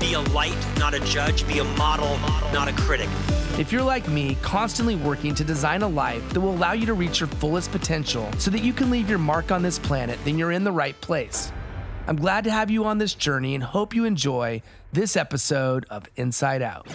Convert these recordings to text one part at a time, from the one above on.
be a light, not a judge. Be a model, not a critic. If you're like me, constantly working to design a life that will allow you to reach your fullest potential so that you can leave your mark on this planet, then you're in the right place. I'm glad to have you on this journey and hope you enjoy this episode of Insight Out.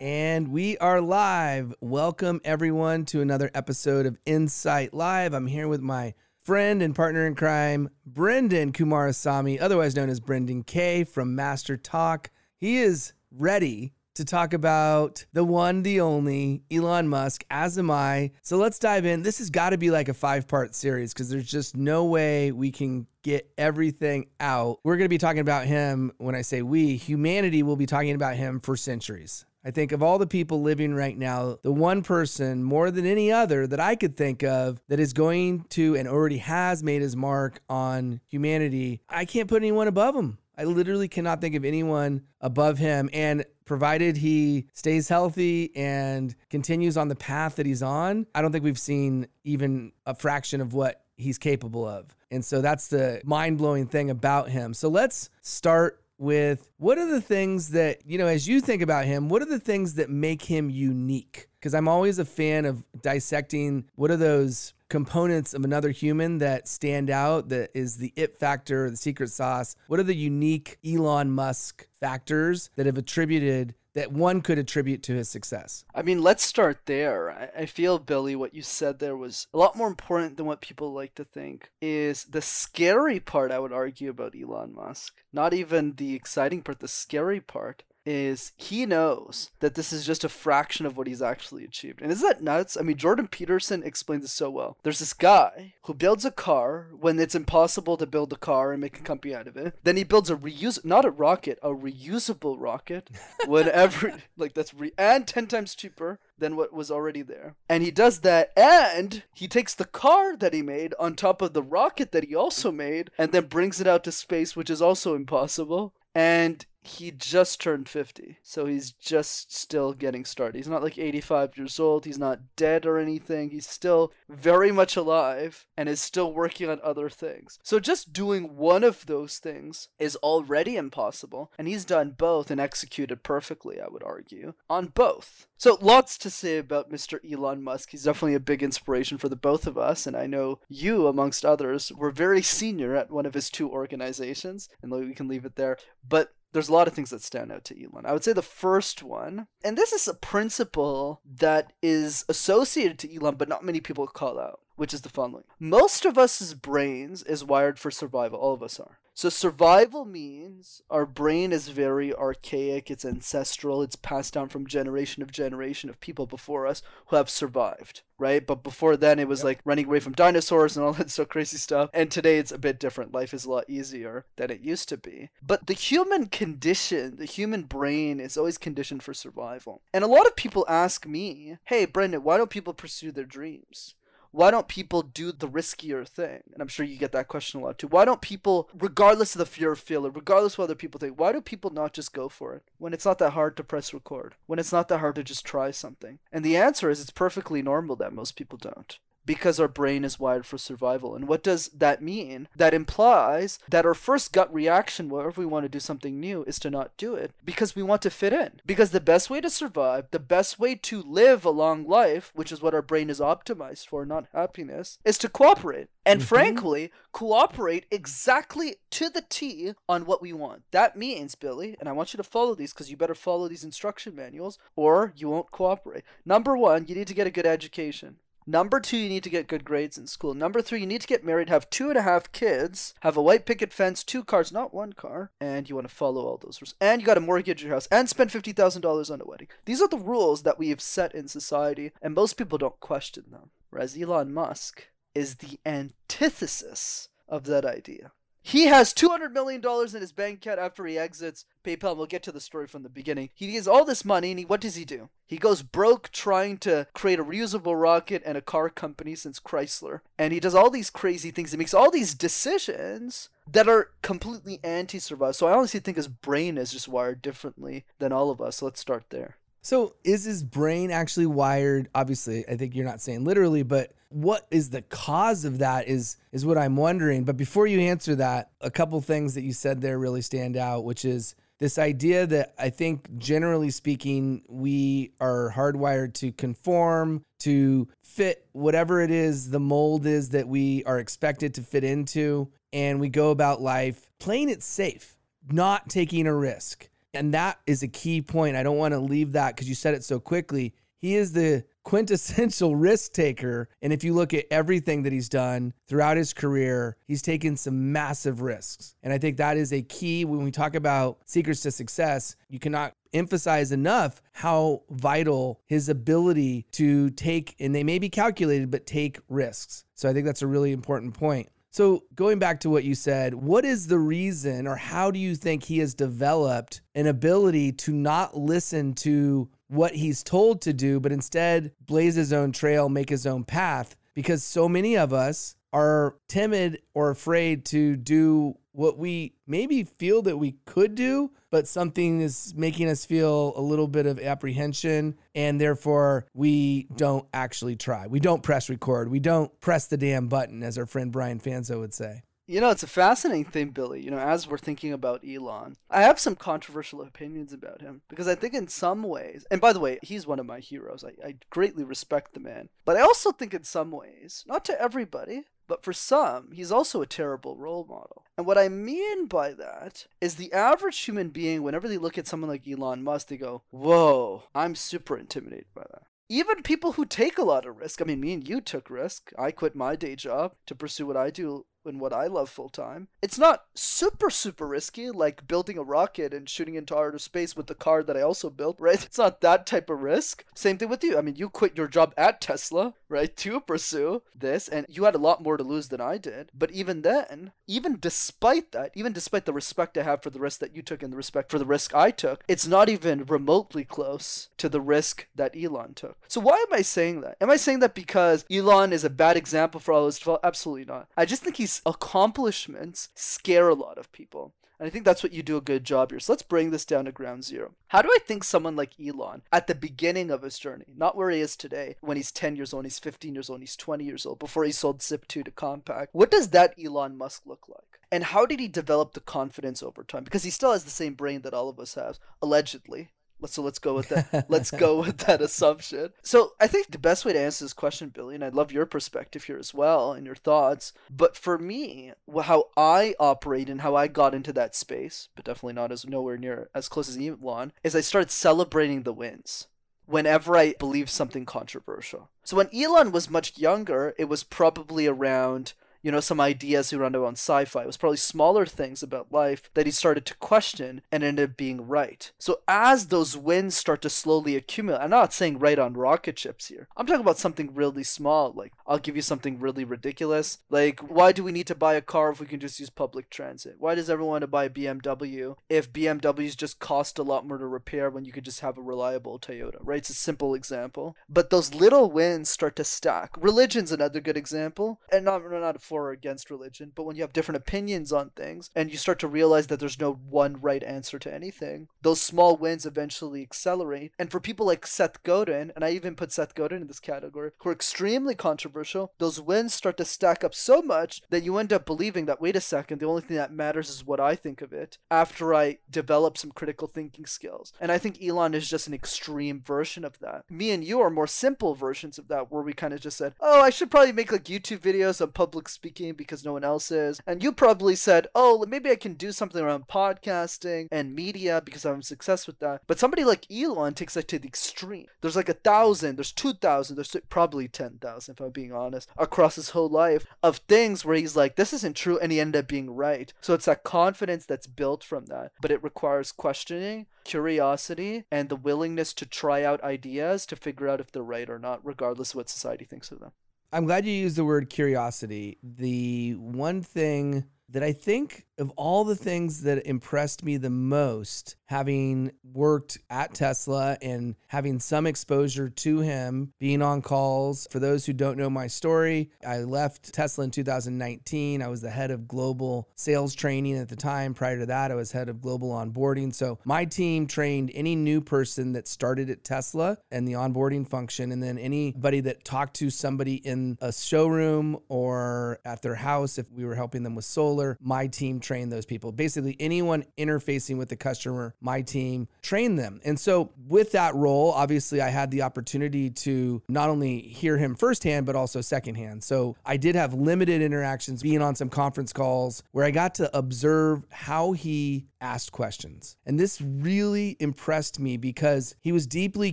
And we are live. Welcome, everyone, to another episode of Insight Live. I'm here with my friend and partner in crime, Brendan Kumarasamy, otherwise known as Brendan K from Master Talk. He is ready to talk about the one, the only Elon Musk, as am I. So let's dive in. This has got to be like a five part series because there's just no way we can get everything out. We're going to be talking about him when I say we, humanity will be talking about him for centuries. I think of all the people living right now, the one person more than any other that I could think of that is going to and already has made his mark on humanity, I can't put anyone above him. I literally cannot think of anyone above him. And provided he stays healthy and continues on the path that he's on, I don't think we've seen even a fraction of what he's capable of. And so that's the mind blowing thing about him. So let's start with what are the things that, you know, as you think about him, what are the things that make him unique? Because I'm always a fan of dissecting what are those components of another human that stand out that is the it factor, the secret sauce? What are the unique Elon Musk factors that have attributed that one could attribute to his success? I mean, let's start there. I, I feel, Billy, what you said there was a lot more important than what people like to think. Is the scary part, I would argue, about Elon Musk. Not even the exciting part, the scary part is he knows that this is just a fraction of what he's actually achieved. And isn't that nuts? I mean, Jordan Peterson explains this so well. There's this guy who builds a car when it's impossible to build a car and make a company out of it. Then he builds a reuse, not a rocket, a reusable rocket. Whenever, like that's re, and ten times cheaper than what was already there. And he does that, and he takes the car that he made on top of the rocket that he also made, and then brings it out to space, which is also impossible. And he just turned 50 so he's just still getting started. He's not like 85 years old he's not dead or anything he's still very much alive and is still working on other things. So just doing one of those things is already impossible and he's done both and executed perfectly i would argue on both. So lots to say about mr elon musk. He's definitely a big inspiration for the both of us and i know you amongst others were very senior at one of his two organizations and we can leave it there. But there's a lot of things that stand out to Elon. I would say the first one, and this is a principle that is associated to Elon, but not many people call out, which is the following. Most of us' brains is wired for survival. All of us are. So survival means our brain is very archaic, it's ancestral, it's passed down from generation of generation of people before us who have survived, right? But before then it was yep. like running away from dinosaurs and all that so crazy stuff. And today it's a bit different. Life is a lot easier than it used to be. But the human condition, the human brain is always conditioned for survival. And a lot of people ask me, "Hey, Brendan, why don't people pursue their dreams?" Why don't people do the riskier thing? And I'm sure you get that question a lot too. Why don't people, regardless of the fear of failure, regardless of what other people think, why do people not just go for it when it's not that hard to press record? When it's not that hard to just try something? And the answer is it's perfectly normal that most people don't because our brain is wired for survival. And what does that mean? That implies that our first gut reaction, whenever we want to do something new, is to not do it because we want to fit in. Because the best way to survive, the best way to live a long life, which is what our brain is optimized for, not happiness, is to cooperate. And Mm-hmm. frankly, cooperate exactly to the T on what we want. That means, Billy, and I want you to follow these because you better follow these instruction manuals or you won't cooperate. Number one, you need to get a good education. Number two, you need to get good grades in school. Number three, you need to get married, have two and a half kids, have a white picket fence, two cars, not one car, and you want to follow all those rules. And you got to mortgage your house and spend $50,000 on a wedding. These are the rules that we have set in society, and most people don't question them. Whereas Elon Musk is the antithesis of that idea. He has $200 million in his bank account after he exits PayPal, and we'll get to the story from the beginning. He gets all this money, and he, what does he do? He goes broke trying to create a reusable rocket and a car company since Chrysler. And he does all these crazy things. He makes all these decisions that are completely anti survival. So I honestly think his brain is just wired differently than all of us. So let's start there. So is his brain actually wired? Obviously, I think you're not saying literally, but what is the cause of that is is what I'm wondering. But before you answer that, a couple things that you said there really stand out, which is this idea that I think generally speaking, we are hardwired to conform, to fit whatever it is the mold is that we are expected to fit into. And we go about life playing it safe, not taking a risk. And that is a key point. I don't want to leave that because you said it so quickly. He is the quintessential risk taker. And if you look at everything that he's done throughout his career, he's taken some massive risks. And I think that is a key when we talk about secrets to success. You cannot emphasize enough how vital his ability to take, and they may be calculated, but take risks. So I think that's a really important point. So, going back to what you said, what is the reason or how do you think he has developed an ability to not listen to what he's told to do, but instead blaze his own trail, make his own path? Because so many of us are timid or afraid to do what we maybe feel that we could do, but something is making us feel a little bit of apprehension, and therefore we don't actually try. We don't press record. We don't press the damn button, as our friend Brian Fanzo would say. You know, it's a fascinating thing, Billy. You know, as we're thinking about Elon, I have some controversial opinions about him because I think, in some ways, and by the way, he's one of my heroes. I, I greatly respect the man. But I also think, in some ways, not to everybody, but for some, he's also a terrible role model. And what I mean by that is the average human being, whenever they look at someone like Elon Musk, they go, Whoa, I'm super intimidated by that. Even people who take a lot of risk, I mean, me and you took risk. I quit my day job to pursue what I do and what I love full time. It's not super, super risky, like building a rocket and shooting into outer space with the car that I also built, right? It's not that type of risk. Same thing with you. I mean, you quit your job at Tesla, right, to pursue this, and you had a lot more to lose than I did. But even then, even despite that, even despite the respect I have for the risk that you took and the respect for the risk I took, it's not even remotely close to the risk that Elon took. So why am I saying that? Am I saying that because Elon is a bad example for all fault? Absolutely not. I just think accomplishments scare a lot of people. And I think that's what you do a good job here. So let's bring this down to ground zero. How do I think someone like Elon, at the beginning of his journey, not where he is today, when he's 10 years old, he's 15 years old, he's 20 years old, before he sold Zip2 to Compaq, what does that Elon Musk look like? And how did he develop the confidence over time? Because he still has the same brain that all of us have, allegedly. So let's go with that. let's go with that assumption. So I think the best way to answer this question, Billy, and I'd love your perspective here as well and your thoughts. But for me, how I operate and how I got into that space, but definitely not as nowhere near as close as Elon, is I started celebrating the wins whenever I believe something controversial. So when Elon was much younger, it was probably around you know, some ideas he ran around sci-fi. It was probably smaller things about life that he started to question and ended up being right. So as those wins start to slowly accumulate, I'm not saying right on rocket ships here. I'm talking about something really small. Like I'll give you something really ridiculous. Like why do we need to buy a car if we can just use public transit? Why does everyone want to buy a BMW if BMWs just cost a lot more to repair when you could just have a reliable Toyota, right? It's a simple example. But those little wins start to stack. Religion's another good example. And not, not for for or against religion, but when you have different opinions on things and you start to realize that there's no one right answer to anything, those small wins eventually accelerate. And for people like Seth Godin, and I even put Seth Godin in this category, who are extremely controversial, those wins start to stack up so much that you end up believing that, wait a second, the only thing that matters is what I think of it after I develop some critical thinking skills. And I think Elon is just an extreme version of that. Me and you are more simple versions of that, where we kind of just said, oh, I should probably make like YouTube videos on public speaking because no one else is. And you probably said, oh, maybe I can do something around podcasting and media because I'm successful with that. But somebody like Elon takes that to the extreme. There's like a thousand, there's two thousand, there's probably ten thousand if I'm being honest, across his whole life of things where he's like, this isn't true, and he ended up being right. So it's that confidence that's built from that, but it requires questioning, curiosity, and the willingness to try out ideas to figure out if they're right or not, regardless of what society thinks of them. I'm glad you used the word curiosity. The one thing that I think of all the things that impressed me the most, having worked at Tesla and having some exposure to him, being on calls. For those who don't know my story, I left Tesla in 2019. I was the head of global sales training at the time. Prior to that, I was head of global onboarding. So my team trained any new person that started at Tesla and the onboarding function, and then anybody that talked to somebody in a showroom or at their house if we were helping them with solar. My team trained those people. Basically, anyone interfacing with the customer, my team train them. And so, with that role, obviously, I had the opportunity to not only hear him firsthand, but also secondhand. So, I did have limited interactions being on some conference calls where I got to observe how he asked questions. And this really impressed me because he was deeply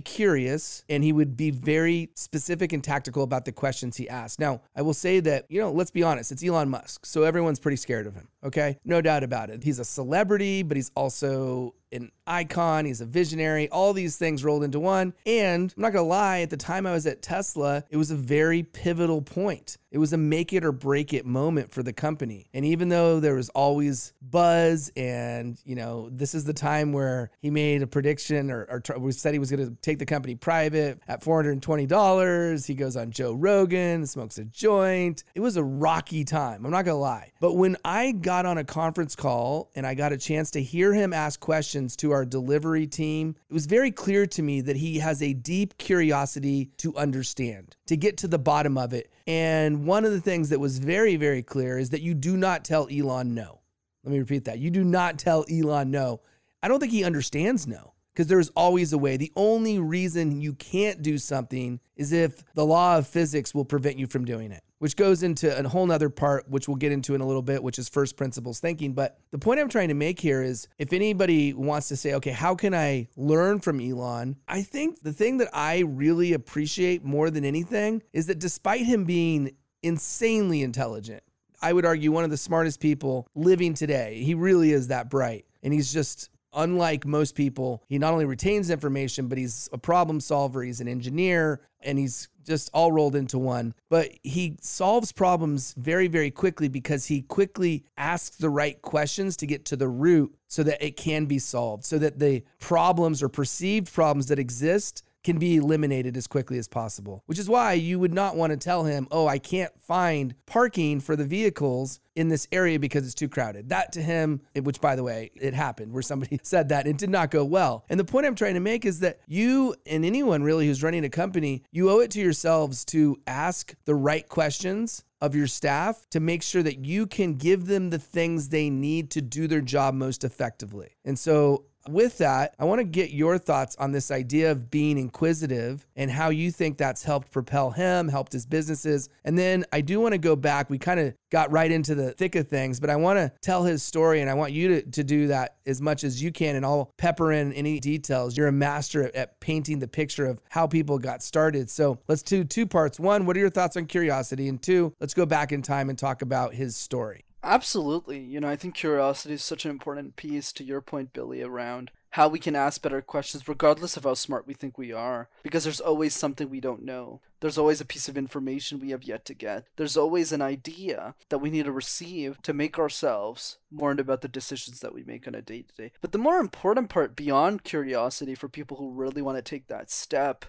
curious and he would be very specific and tactical about the questions he asked. Now, I will say that, you know, let's be honest, it's Elon Musk. So everyone's pretty scared of him. Okay. No doubt about it. He's a celebrity, but he's also an icon, he's a visionary, all these things rolled into one. And I'm not gonna lie, at the time I was at Tesla, it was a very pivotal point. It was a make it or break it moment for the company. And even though there was always buzz, and you know, this is the time where he made a prediction or, or we said he was gonna take the company private at $420. He goes on Joe Rogan, smokes a joint. It was a rocky time, I'm not gonna lie. But when I got on a conference call and I got a chance to hear him ask questions to our delivery team, it was very clear to me that he has a deep curiosity to understand, to get to the bottom of it. And one of the things that was very, very clear is that you do not tell Elon no. Let me repeat that. You do not tell Elon no. I don't think he understands no because there's always a way. The only reason you can't do something is if the law of physics will prevent you from doing it, which goes into a whole nother part, which we'll get into in a little bit, which is first principles thinking. But the point I'm trying to make here is if anybody wants to say, okay, how can I learn from Elon? I think the thing that I really appreciate more than anything is that despite him being insanely intelligent, I would argue one of the smartest people living today, he really is that bright. And he's just unlike most people, he not only retains information, but he's a problem solver, he's an engineer, and he's just all rolled into one. But he solves problems very, very quickly because he quickly asks the right questions to get to the root so that it can be solved, so that the problems or perceived problems that exist can be eliminated as quickly as possible. Which is why you would not want to tell him, oh, I can't find parking for the vehicles in this area because it's too crowded. That to him, which by the way, it happened where somebody said that it did not go well. And the point I'm trying to make is that you and anyone really who's running a company, you owe it to yourselves to ask the right questions of your staff to make sure that you can give them the things they need to do their job most effectively. And so with that, I want to get your thoughts on this idea of being inquisitive and how you think that's helped propel him, helped his businesses. And then I do want to go back. We kind of got right into the thick of things, but I want to tell his story and I want you to, to do that as much as you can. And I'll pepper in any details. You're a master at, painting the picture of how people got started. So let's do two parts. One, what are your thoughts on curiosity? And two, let's go back in time and talk about his story. Absolutely. You know, I think curiosity is such an important piece to your point, Billy, around how we can ask better questions regardless of how smart we think we are. Because there's always something we don't know. There's always a piece of information we have yet to get. There's always an idea that we need to receive to make ourselves more about the decisions that we make on a day to day. But the more important part beyond curiosity for people who really want to take that step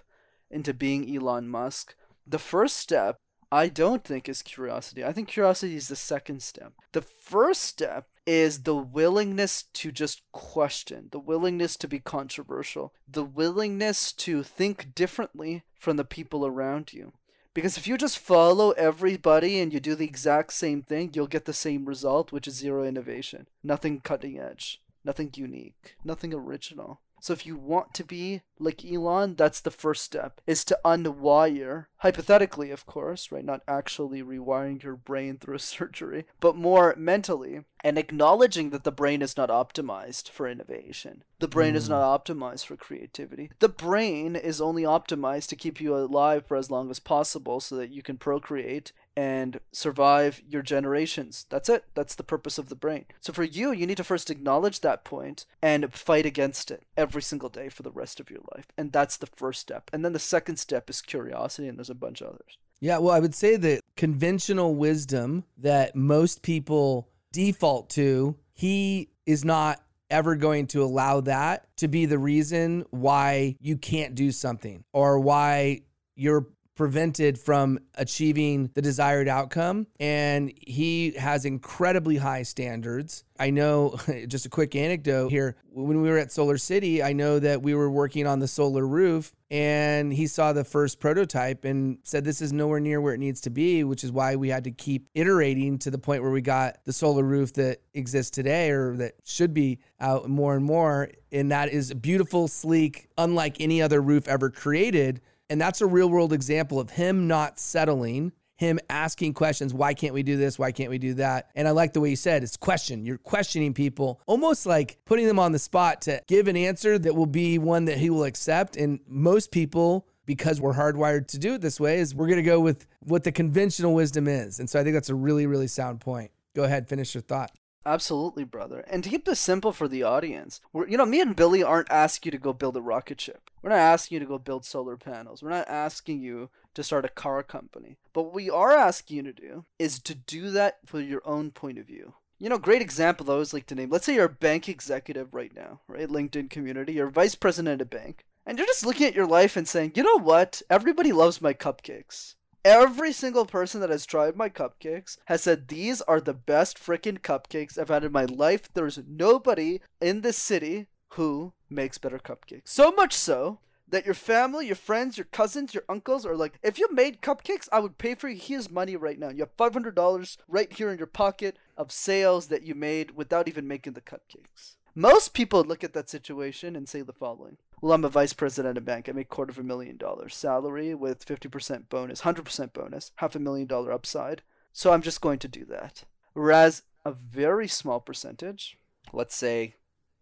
into being Elon Musk, the first step I don't think is curiosity. I think curiosity is the second step. The first step is the willingness to just question, the willingness to be controversial, the willingness to think differently from the people around you. Because if you just follow everybody and you do the exact same thing, you'll get the same result, which is zero innovation. Nothing cutting edge, nothing unique, nothing original. So if you want to be like Elon, that's the first step is to unwire, hypothetically, of course, right? Not actually rewiring your brain through a surgery, but more mentally and acknowledging that the brain is not optimized for innovation. The brain mm. is not optimized for creativity. The brain is only optimized to keep you alive for as long as possible so that you can procreate and survive your generations. That's it. That's the purpose of the brain. So for you, you need to first acknowledge that point and fight against it every single day for the rest of your life. And that's the first step. And then the second step is curiosity, and there's a bunch of others. Yeah, well, I would say that conventional wisdom that most people default to, he is not ever going to allow that to be the reason why you can't do something or why you're prevented from achieving the desired outcome. And he has incredibly high standards. I know, just a quick anecdote here. When we were at Solar City, I know that we were working on the solar roof and he saw the first prototype and said, This is nowhere near where it needs to be, which is why we had to keep iterating to the point where we got the solar roof that exists today or that should be out more and more. And that is beautiful, sleek, unlike any other roof ever created and that's a real world example of him not settling, him asking questions. Why can't we do this? Why can't we do that? And I like the way you said it's question. You're questioning people, almost like putting them on the spot to give an answer that will be one that he will accept. And most people, because we're hardwired to do it this way, is we're going to go with what the conventional wisdom is. And so I think that's a really, really sound point. Go ahead, finish your thought. Absolutely, brother. And to keep this simple for the audience, we're, you know, me and Billy aren't asking you to go build a rocket ship. We're not asking you to go build solar panels. We're not asking you to start a car company. But what we are asking you to do is to do that for your own point of view. You know, great example I always like to name. Let's say you're a bank executive right now, right? LinkedIn community. You're vice president at a bank. And you're just looking at your life and saying, you know what? Everybody loves my cupcakes. Every single person that has tried my cupcakes has said these are the best freaking cupcakes I've had in my life. There's nobody in this city who makes better cupcakes. So much so that your family, your friends, your cousins, your uncles are like, if you made cupcakes, I would pay for you. Here's money right now. You have $500 right here in your pocket of sales that you made without even making the cupcakes. Most people look at that situation and say the following well, I'm a vice president of a bank. I make quarter of a million dollars salary with 50% bonus, 100% bonus, half a million dollar upside. So I'm just going to do that. Whereas a very small percentage, let's say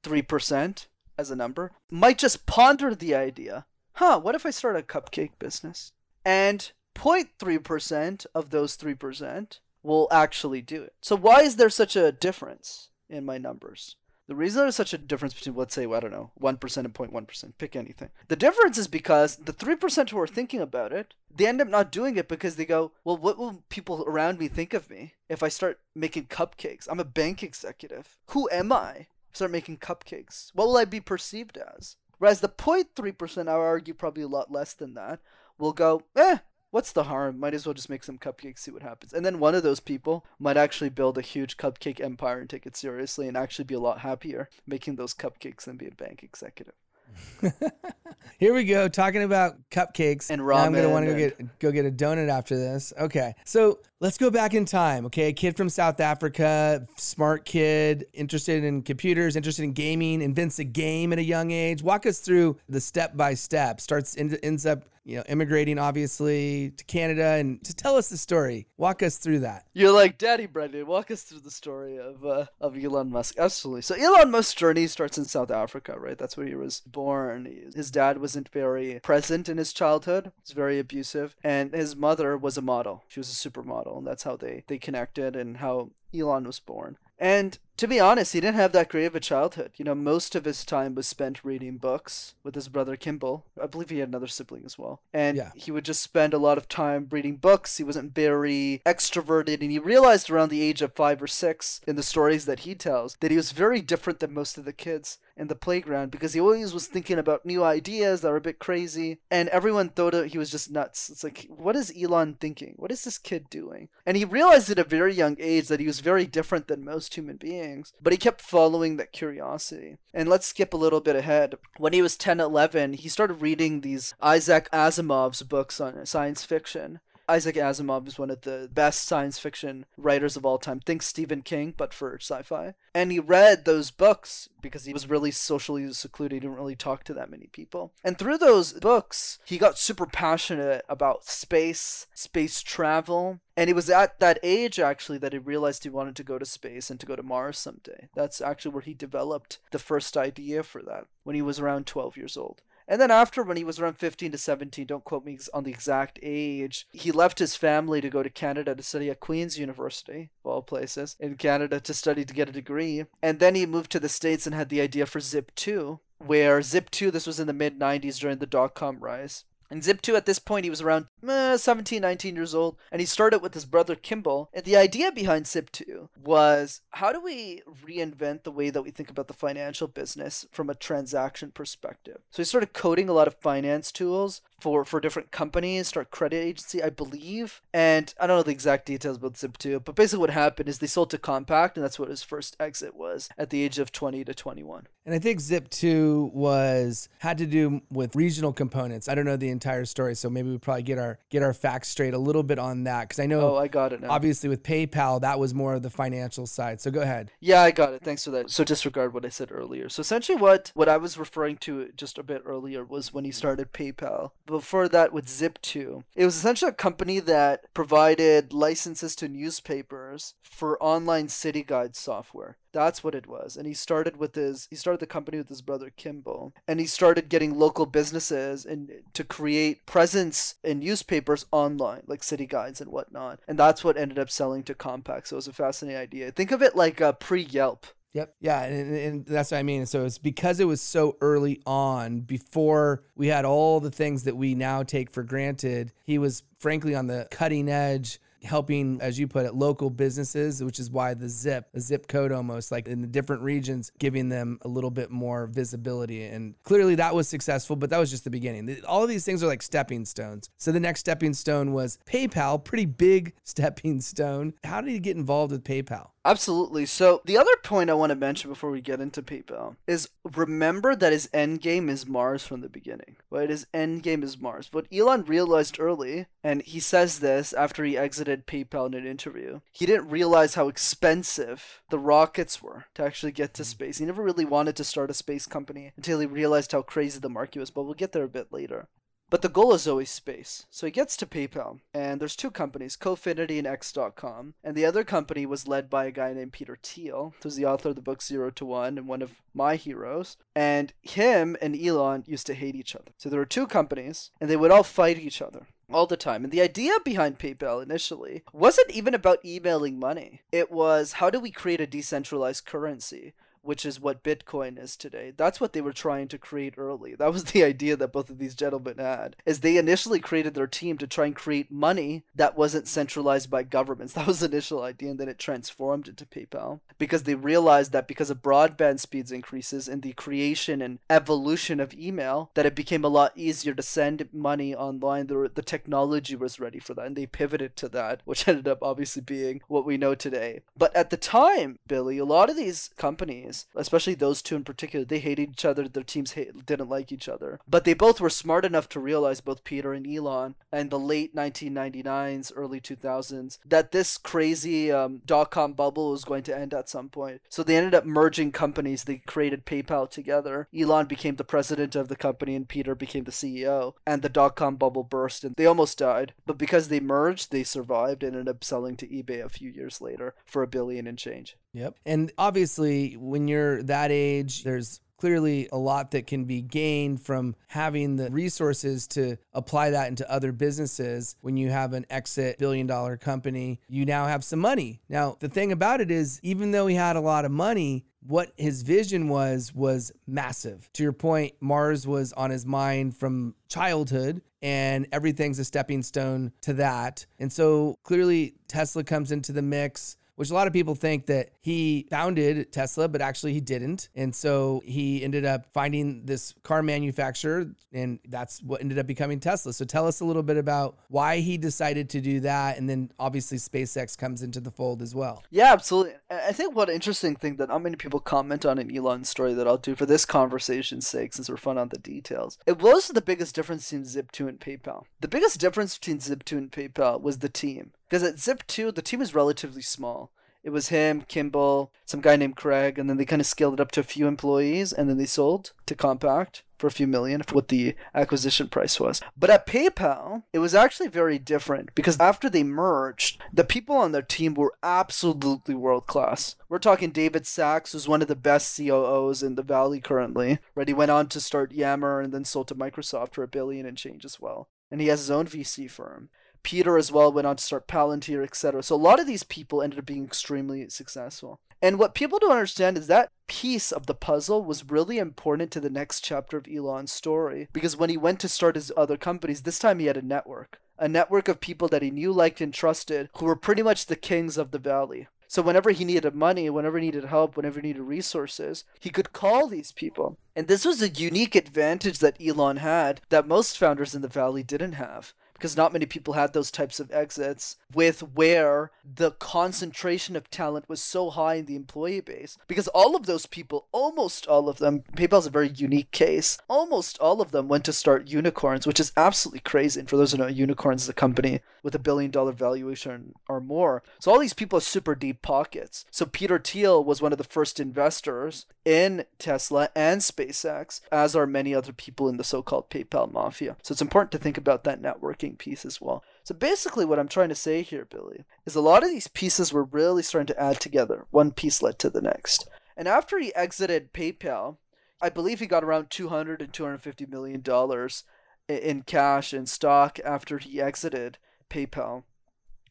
3% as a number, might just ponder the idea huh, what if I start a cupcake business? And 0.3% of those 3% will actually do it. So why is there such a difference in my numbers? The reason there's such a difference between, let's say, I don't know, 1% and 0.1%, pick anything. The difference is because the 3% who are thinking about it, they end up not doing it because they go, well, what will people around me think of me if I start making cupcakes? I'm a bank executive. Who am I? Start making cupcakes. What will I be perceived as? Whereas the 0.3%, I would argue probably a lot less than that, will go, eh, what's the harm? Might as well just make some cupcakes, see what happens. And then one of those people might actually build a huge cupcake empire and take it seriously and actually be a lot happier making those cupcakes than be a bank executive. Here we go, talking about cupcakes and ramen. Now I'm gonna want to go get go get a donut after this. Okay, so let's go back in time. Okay, a kid from South Africa, smart kid, interested in computers, interested in gaming, invents a game at a young age. Walk us through the step by step. Starts ends up you know, immigrating obviously to Canada and to tell us the story. Walk us through that. You're like, Daddy Brendan, walk us through the story of uh, of Elon Musk. Absolutely. So Elon Musk's journey starts in South Africa, right? That's where he was born. His dad wasn't very present in his childhood. He's very abusive. And his mother was a model. She was a supermodel, and that's how they, they connected and how Elon was born. And to be honest, he didn't have that great of a childhood. You know, most of his time was spent reading books with his brother Kimball. I believe he had another sibling as well. And Yeah. he would just spend a lot of time reading books. He wasn't very extroverted. And he realized around the age of five or six in the stories that he tells that he was very different than most of the kids in the playground because he always was thinking about new ideas that were a bit crazy. And everyone thought he was just nuts. It's like, what is Elon thinking? What is this kid doing? And he realized at a very young age that he was very different than most human beings, but he kept following that curiosity. And let's skip a little bit ahead. When he was 10, 11, he started reading these Isaac Asimov's books on science fiction. Isaac Asimov is one of the best science fiction writers of all time. Think Stephen King, but for sci fi. And he read those books because he was really socially secluded. He didn't really talk to that many people. And through those books, he got super passionate about space, space travel. And it was at that age, actually, that he realized he wanted to go to space and to go to Mars someday. That's actually where he developed the first idea for that when he was around 12 years old. And then after, when he was around 15 to 17, don't quote me on the exact age, he left his family to go to Canada to study at Queen's University, of all places, in Canada to study to get a degree. And then he moved to the States and had the idea for Zip2, where Zip2, this was in the mid 90s during the dot com rise. And Zip2 at this point, he was around eh, 17, 19 years old, and he started with his brother Kimball. And the idea behind Zip2 was how do we reinvent the way that we think about the financial business from a transaction perspective? So he started coding a lot of finance tools for, for different companies, start credit agency, I believe. And I don't know the exact details about Zip2, but basically what happened is they sold to Compaq, and that's what his first exit was at the age of 20 to 21. And I think Zip 2 was had to do with regional components. I don't know the entire story, so maybe we probably get our get our facts straight a little bit on that because I know Oh, I got it now. obviously with PayPal that was more of the financial side. So go ahead. Yeah, I got it. Thanks for that. So disregard what I said earlier. So essentially what what I was referring to just a bit earlier was when he started PayPal. Before that with Zip2. It was essentially a company that provided licenses to newspapers for online city guide software. That's what it was. And he started with his he started the company with his brother Kimball. And he started getting local businesses and to create presence in newspapers online, like city guides and whatnot. And that's what ended up selling to Compaq. So it was a fascinating idea. Think of it like uh, a pre Yelp. Yep. Yeah, and, and that's what I mean. So it's because it was so early on, before we had all the things that we now take for granted. He was frankly on the cutting edge, helping, as you put it, local businesses, which is why the zip, the zip code almost like in the different regions, giving them a little bit more visibility. And clearly that was successful, but that was just the beginning. All of these things are like stepping stones. So the next stepping stone was PayPal, pretty big stepping stone. How did he get involved with PayPal? Absolutely. So the other point I want to mention before we get into PayPal is remember that his end game is Mars from the beginning. Right? His end game is Mars. But Elon realized early, and he says this after he exited PayPal in an interview, he didn't realize how expensive the rockets were to actually get to mm-hmm. space. He never really wanted to start a space company until he realized how crazy the market was, but we'll get there a bit later. But the goal is always space. So he gets to PayPal, and there's two companies, Confinity and X.com. And the other company was led by a guy named Peter Thiel, who's the author of the book Zero to One and one of my heroes. And him and Elon used to hate each other. So there were two companies, and they would all fight each other all the time. And the idea behind PayPal initially wasn't even about emailing money, it was how do we create a decentralized currency? Which is what Bitcoin is today. That's what they were trying to create early. That was the idea that both of these gentlemen had. Is they initially created their team to try and create money that wasn't centralized by governments. That was the initial idea and then it transformed into PayPal because they realized that because of broadband speeds increases and the creation and evolution of email that it became a lot easier to send money online. The, the technology was ready for that and they pivoted to that, which ended up obviously being what we know today. But at the time, Billy, a lot of these companies especially those two in particular, they hated each other. Their teams hate, didn't like each other. But they both were smart enough to realize, both Peter and Elon, in the late 1999s, early 2000s, that this crazy um, dot com bubble was going to end at some point. So they ended up merging companies. They created PayPal together. Elon became the president of the company, and Peter became the CEO. And the dot com bubble burst, and they almost died. But because they merged, they survived and ended up selling to eBay a few years later for a billion and change. Yep. And obviously, when you're that age, there's clearly a lot that can be gained from having the resources to apply that into other businesses. When you have an exit billion dollar company, you now have some money. Now, the thing about it is, even though he had a lot of money, what his vision was was massive. To your point, Mars was on his mind from childhood and everything's a stepping stone to that. And so clearly Tesla comes into the mix which a lot of people think that he founded Tesla, but actually he didn't. And so he ended up finding this car manufacturer, and that's what ended up becoming Tesla. So tell us a little bit about why he decided to do that. And then obviously SpaceX comes into the fold as well. Yeah, absolutely. I think one interesting thing that not many people comment on in Elon's story that I'll do for this conversation's sake, since we're fun on the details, it was the biggest difference between Zip2 and PayPal. The biggest difference between Zip2 and PayPal was the team. Because at Zip2, the team was relatively small. It was him, Kimball, some guy named Craig, and then they kind of scaled it up to a few employees, and then they sold to Compaq for a few million for what the acquisition price was. But at PayPal, it was actually very different because after they merged, the people on their team were absolutely world class. We're talking David Sacks, who's one of the best COOs in the Valley currently. Right, he went on to start Yammer and then sold to Microsoft for a billion and change as well. And he has his own VC firm. Peter as well went on to start Palantir, etc. So a lot of these people ended up being extremely successful. And what people don't understand is that piece of the puzzle was really important to the next chapter of Elon's story because when he went to start his other companies, this time he had a network. A network of people that he knew, liked, and trusted who were pretty much the kings of the valley. So whenever he needed money, whenever he needed help, whenever he needed resources, he could call these people. And this was a unique advantage that Elon had that most founders in the valley didn't have because not many people had those types of exits with where the concentration of talent was so high in the employee base because all of those people almost all of them paypal's a very unique case almost all of them went to start unicorns which is absolutely crazy. And for those who know unicorns is a company with a billion dollar valuation or more. So all these people have super deep pockets. So peter thiel was one of the first investors in tesla and spacex as are many other people in the so-called paypal mafia. So it's important to think about that networking piece as well. So basically, what I'm trying to say here, Billy, is a lot of these pieces were really starting to add together. One piece led to the next. And after he exited PayPal, I believe he got around 200 and 250 million dollars in cash and stock after he exited PayPal.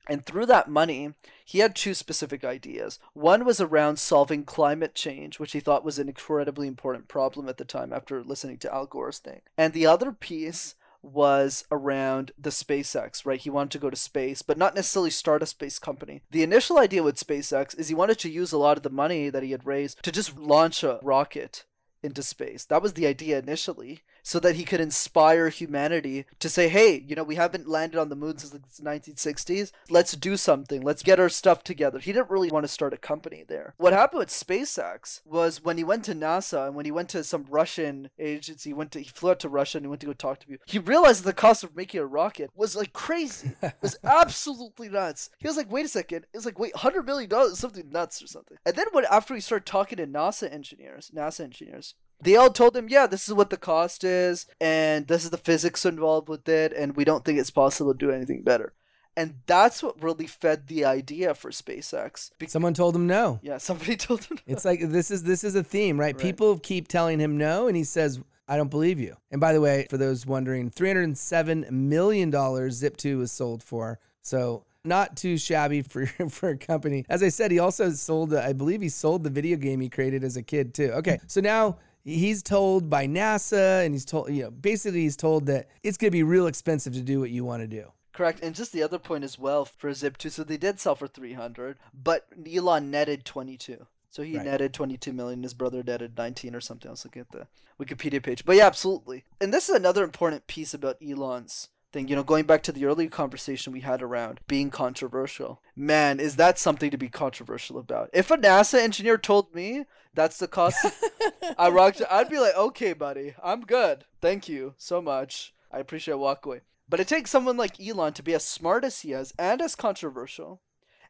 And through that money, he had two specific ideas. One was around solving climate change, which he thought was an incredibly important problem at the time after listening to Al Gore's thing. And the other piece was around the SpaceX, right? He wanted to go to space, but not necessarily start a space company. The initial idea with SpaceX is he wanted to use a lot of the money that he had raised to just launch a rocket into space. That was the idea initially so that he could inspire humanity to say, hey, you know, we haven't landed on the moon since the 1960s. Let's do something. Let's get our stuff together. He didn't really want to start a company there. What happened with SpaceX was when he went to NASA and when he went to some Russian agency, he went to he flew out to Russia and he went to go talk to people. He realized the cost of making a rocket was like crazy. it was absolutely nuts. He was like, wait a second. It was like, wait, hundred million dollars, something nuts or something. And then when after he started talking to NASA engineers, NASA engineers, they all told him, yeah, this is what the cost is, and this is the physics involved with it, and we don't think it's possible to do anything better. And that's what really fed the idea for SpaceX. Be- Someone told him no. Yeah, somebody told him. No. It's like this is this is a theme, right? right? People keep telling him no, and he says, "I don't believe you." And by the way, for those wondering, three hundred and seven million dollars Zip2 was sold for. So not too shabby for for a company. As I said, he also sold. I believe he sold the video game he created as a kid too. Okay, so now he's told by NASA and he's told, you know, basically he's told that it's going to be real expensive to do what you want to do. Correct. And just the other point as well for Zip2, so they did sell for 300, but Elon netted 22. So he right. netted 22 million. His brother netted 19 or something. I was looking at the Wikipedia page. But yeah, absolutely. And this is another important piece about Elon's thing. You know, going back to the earlier conversation we had around being controversial. Man, is that something to be controversial about? If a NASA engineer told me that's the cost. I rocked. I'd be like, okay, buddy, I'm good. Thank you so much. I appreciate walk away. But it takes someone like Elon to be as smart as he is, and as controversial,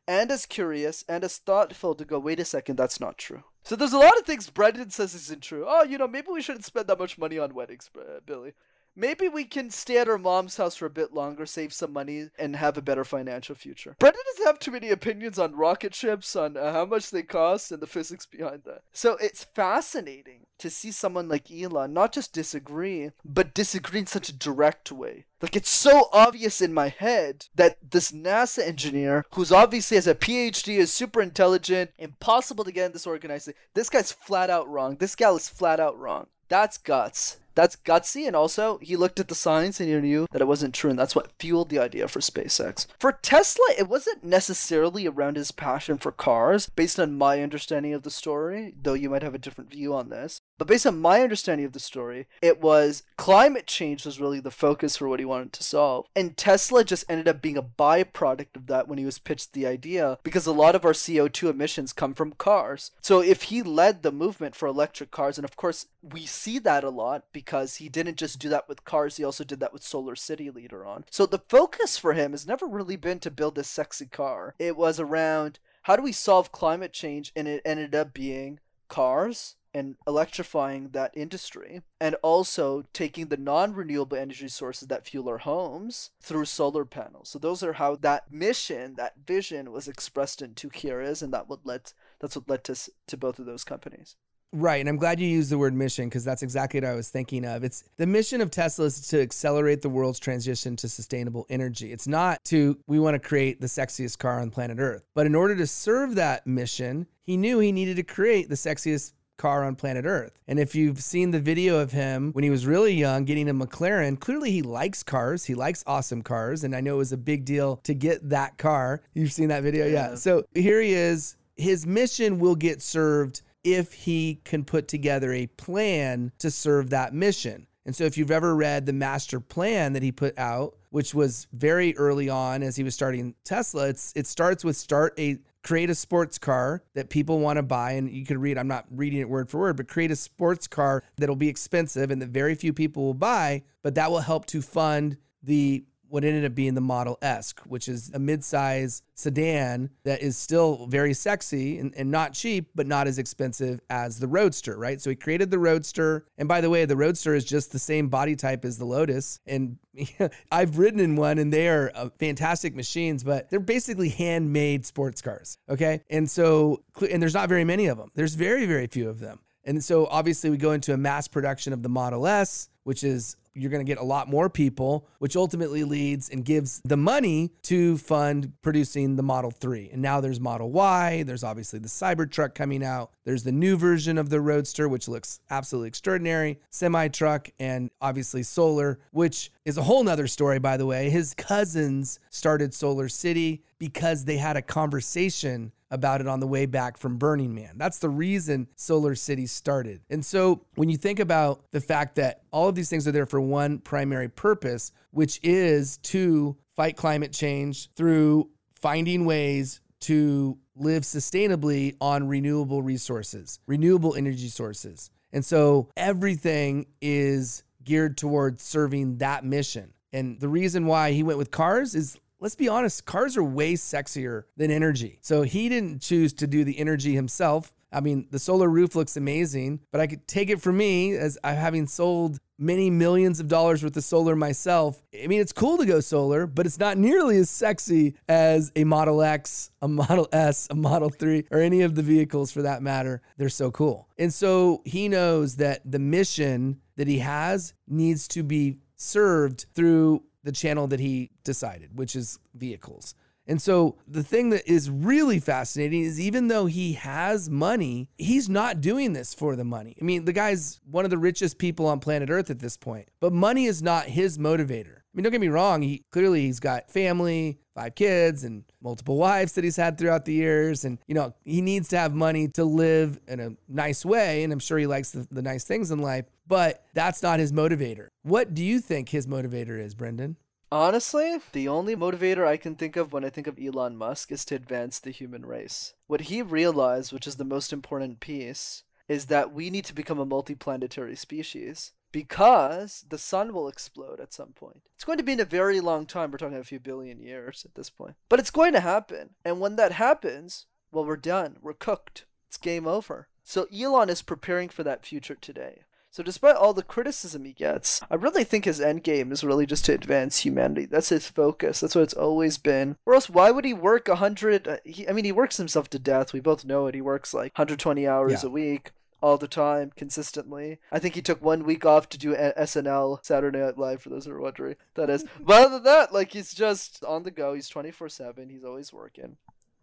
and as curious, and as thoughtful to go, wait a second, that's not true. So there's a lot of things Brendan says isn't true. Oh, you know, maybe we shouldn't spend that much money on weddings, Billy. Maybe we can stay at our mom's house for a bit longer, save some money, and have a better financial future. Brendan doesn't have too many opinions on rocket ships, on uh, how much they cost, and the physics behind that. So it's fascinating to see someone like Elon not just disagree, but disagree in such a direct way. Like it's so obvious in my head that this NASA engineer, who's obviously has a PhD, is super intelligent, impossible to get in this organization. This guy's flat out wrong. This gal is flat out wrong. That's guts that's gutsy and also he looked at the science and he knew that it wasn't true and that's what fueled the idea for SpaceX. For Tesla, it wasn't necessarily around his passion for cars based on my understanding of the story, though you might have a different view on this. But based on my understanding of the story, it was climate change was really the focus for what he wanted to solve. And Tesla just ended up being a byproduct of that when he was pitched the idea because a lot of our CO2 emissions come from cars. So if he led the movement for electric cars, and of course we see that a lot because he didn't just do that with cars, he also did that with Solar City later on. So the focus for him has never really been to build a sexy car. It was around how do we solve climate change and it ended up being cars and electrifying that industry and also taking the non-renewable energy sources that fuel our homes through solar panels so those are how that mission that vision was expressed in two Kira's and that would led that's what led to to both of those companies Right. And I'm glad you used the word mission because that's exactly what I was thinking of. It's the mission of Tesla is to accelerate the world's transition to sustainable energy. It's not to, we want to create the sexiest car on planet Earth. But in order to serve that mission, he knew he needed to create the sexiest car on planet Earth. And if you've seen the video of him when he was really young getting a McLaren, clearly he likes cars. He likes awesome cars. And I know it was a big deal to get that car. You've seen that video? Yeah. yeah. So here he is. His mission will get served if he can put together a plan to serve that mission. And so, if you've ever read the master plan that he put out, which was very early on as he was starting Tesla, it's it starts with start a create a sports car that people want to buy. And you can read, I'm not reading it word for word, but create a sports car that'll be expensive and that very few people will buy, but that will help to fund the what ended up being the Model S, which is a midsize sedan that is still very sexy and, and not cheap, but not as expensive as the Roadster, right? So he created the Roadster. And by the way, the Roadster is just the same body type as the Lotus. And I've ridden in one and they are uh, fantastic machines, but they're basically handmade sports cars, okay? And so, and there's not very many of them, there's very, very few of them. And so obviously we go into a mass production of the Model S, which is you're going to get a lot more people, which ultimately leads and gives the money to fund producing the Model 3. And now there's Model Y, there's obviously the Cybertruck coming out, there's the new version of the Roadster, which looks absolutely extraordinary, semi truck, and obviously solar, which is a whole nother story, by the way. His cousins started Solar City because they had a conversation about it on the way back from Burning Man. That's the reason Solar City started. And so when you think about the fact that all of these things are there for one primary purpose, which is to fight climate change through finding ways to live sustainably on renewable resources, renewable energy sources. And so everything is geared towards serving that mission. And the reason why he went with cars is let's be honest, cars are way sexier than energy. So he didn't choose to do the energy himself. I mean, the solar roof looks amazing, but I could take it from me as I having sold many millions of dollars worth of solar myself. I mean, it's cool to go solar, but it's not nearly as sexy as a Model X, a Model S, a Model 3, or any of the vehicles for that matter. They're so cool. And so he knows that the mission that he has needs to be served through the channel that he decided, which is vehicles. And so the thing that is really fascinating is even though he has money, he's not doing this for the money. I mean, the guy's one of the richest people on planet Earth at this point, but money is not his motivator. I mean, don't get me wrong, he clearly he's got family, five kids and multiple wives that he's had throughout the years and you know, he needs to have money to live in a nice way and I'm sure he likes the, the nice things in life, but that's not his motivator. What do you think his motivator is, Brendan? Honestly, the only motivator I can think of when I think of Elon Musk is to advance the human race. What he realized, which is the most important piece, is that we need to become a multiplanetary species because the sun will explode at some point. It's going to be in a very long time. We're talking a few billion years at this point. But it's going to happen. And when that happens, well, we're done. We're cooked. It's game over. So Elon is preparing for that future today. So despite all the criticism he gets, I really think his end game is really just to advance humanity. That's his focus. That's what it's always been. Or else, why would he work a hundred? Uh, I mean, he works himself to death. We both know it. He works like 120 hours yeah. a week all the time, consistently. I think he took one week off to do a- SNL, Saturday Night Live, for those who are wondering. That is. But other than that, like he's just on the go. He's 24 7. He's always working.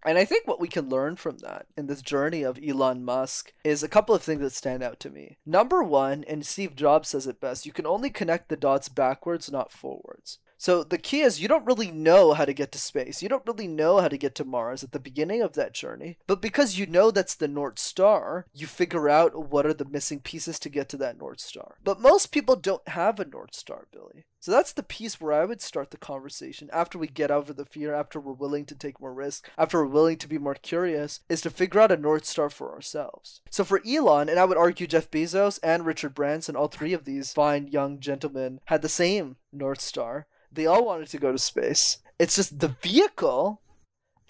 And I think what we can learn from that in this journey of Elon Musk is a couple of things that stand out to me. Number one, and Steve Jobs says it best, you can only connect the dots backwards, not forwards. So the key is you don't really know how to get to space. You don't really know how to get to Mars at the beginning of that journey. But because you know that's the North Star, you figure out what are the missing pieces to get to that North Star. But most people don't have a North Star, Billy. So that's the piece where I would start the conversation after we get over the fear, after we're willing to take more risk, after we're willing to be more curious, is to figure out a North Star for ourselves. So for Elon, and I would argue Jeff Bezos and Richard Branson, all three of these fine young gentlemen had the same North Star. They all wanted to go to space. It's just the vehicle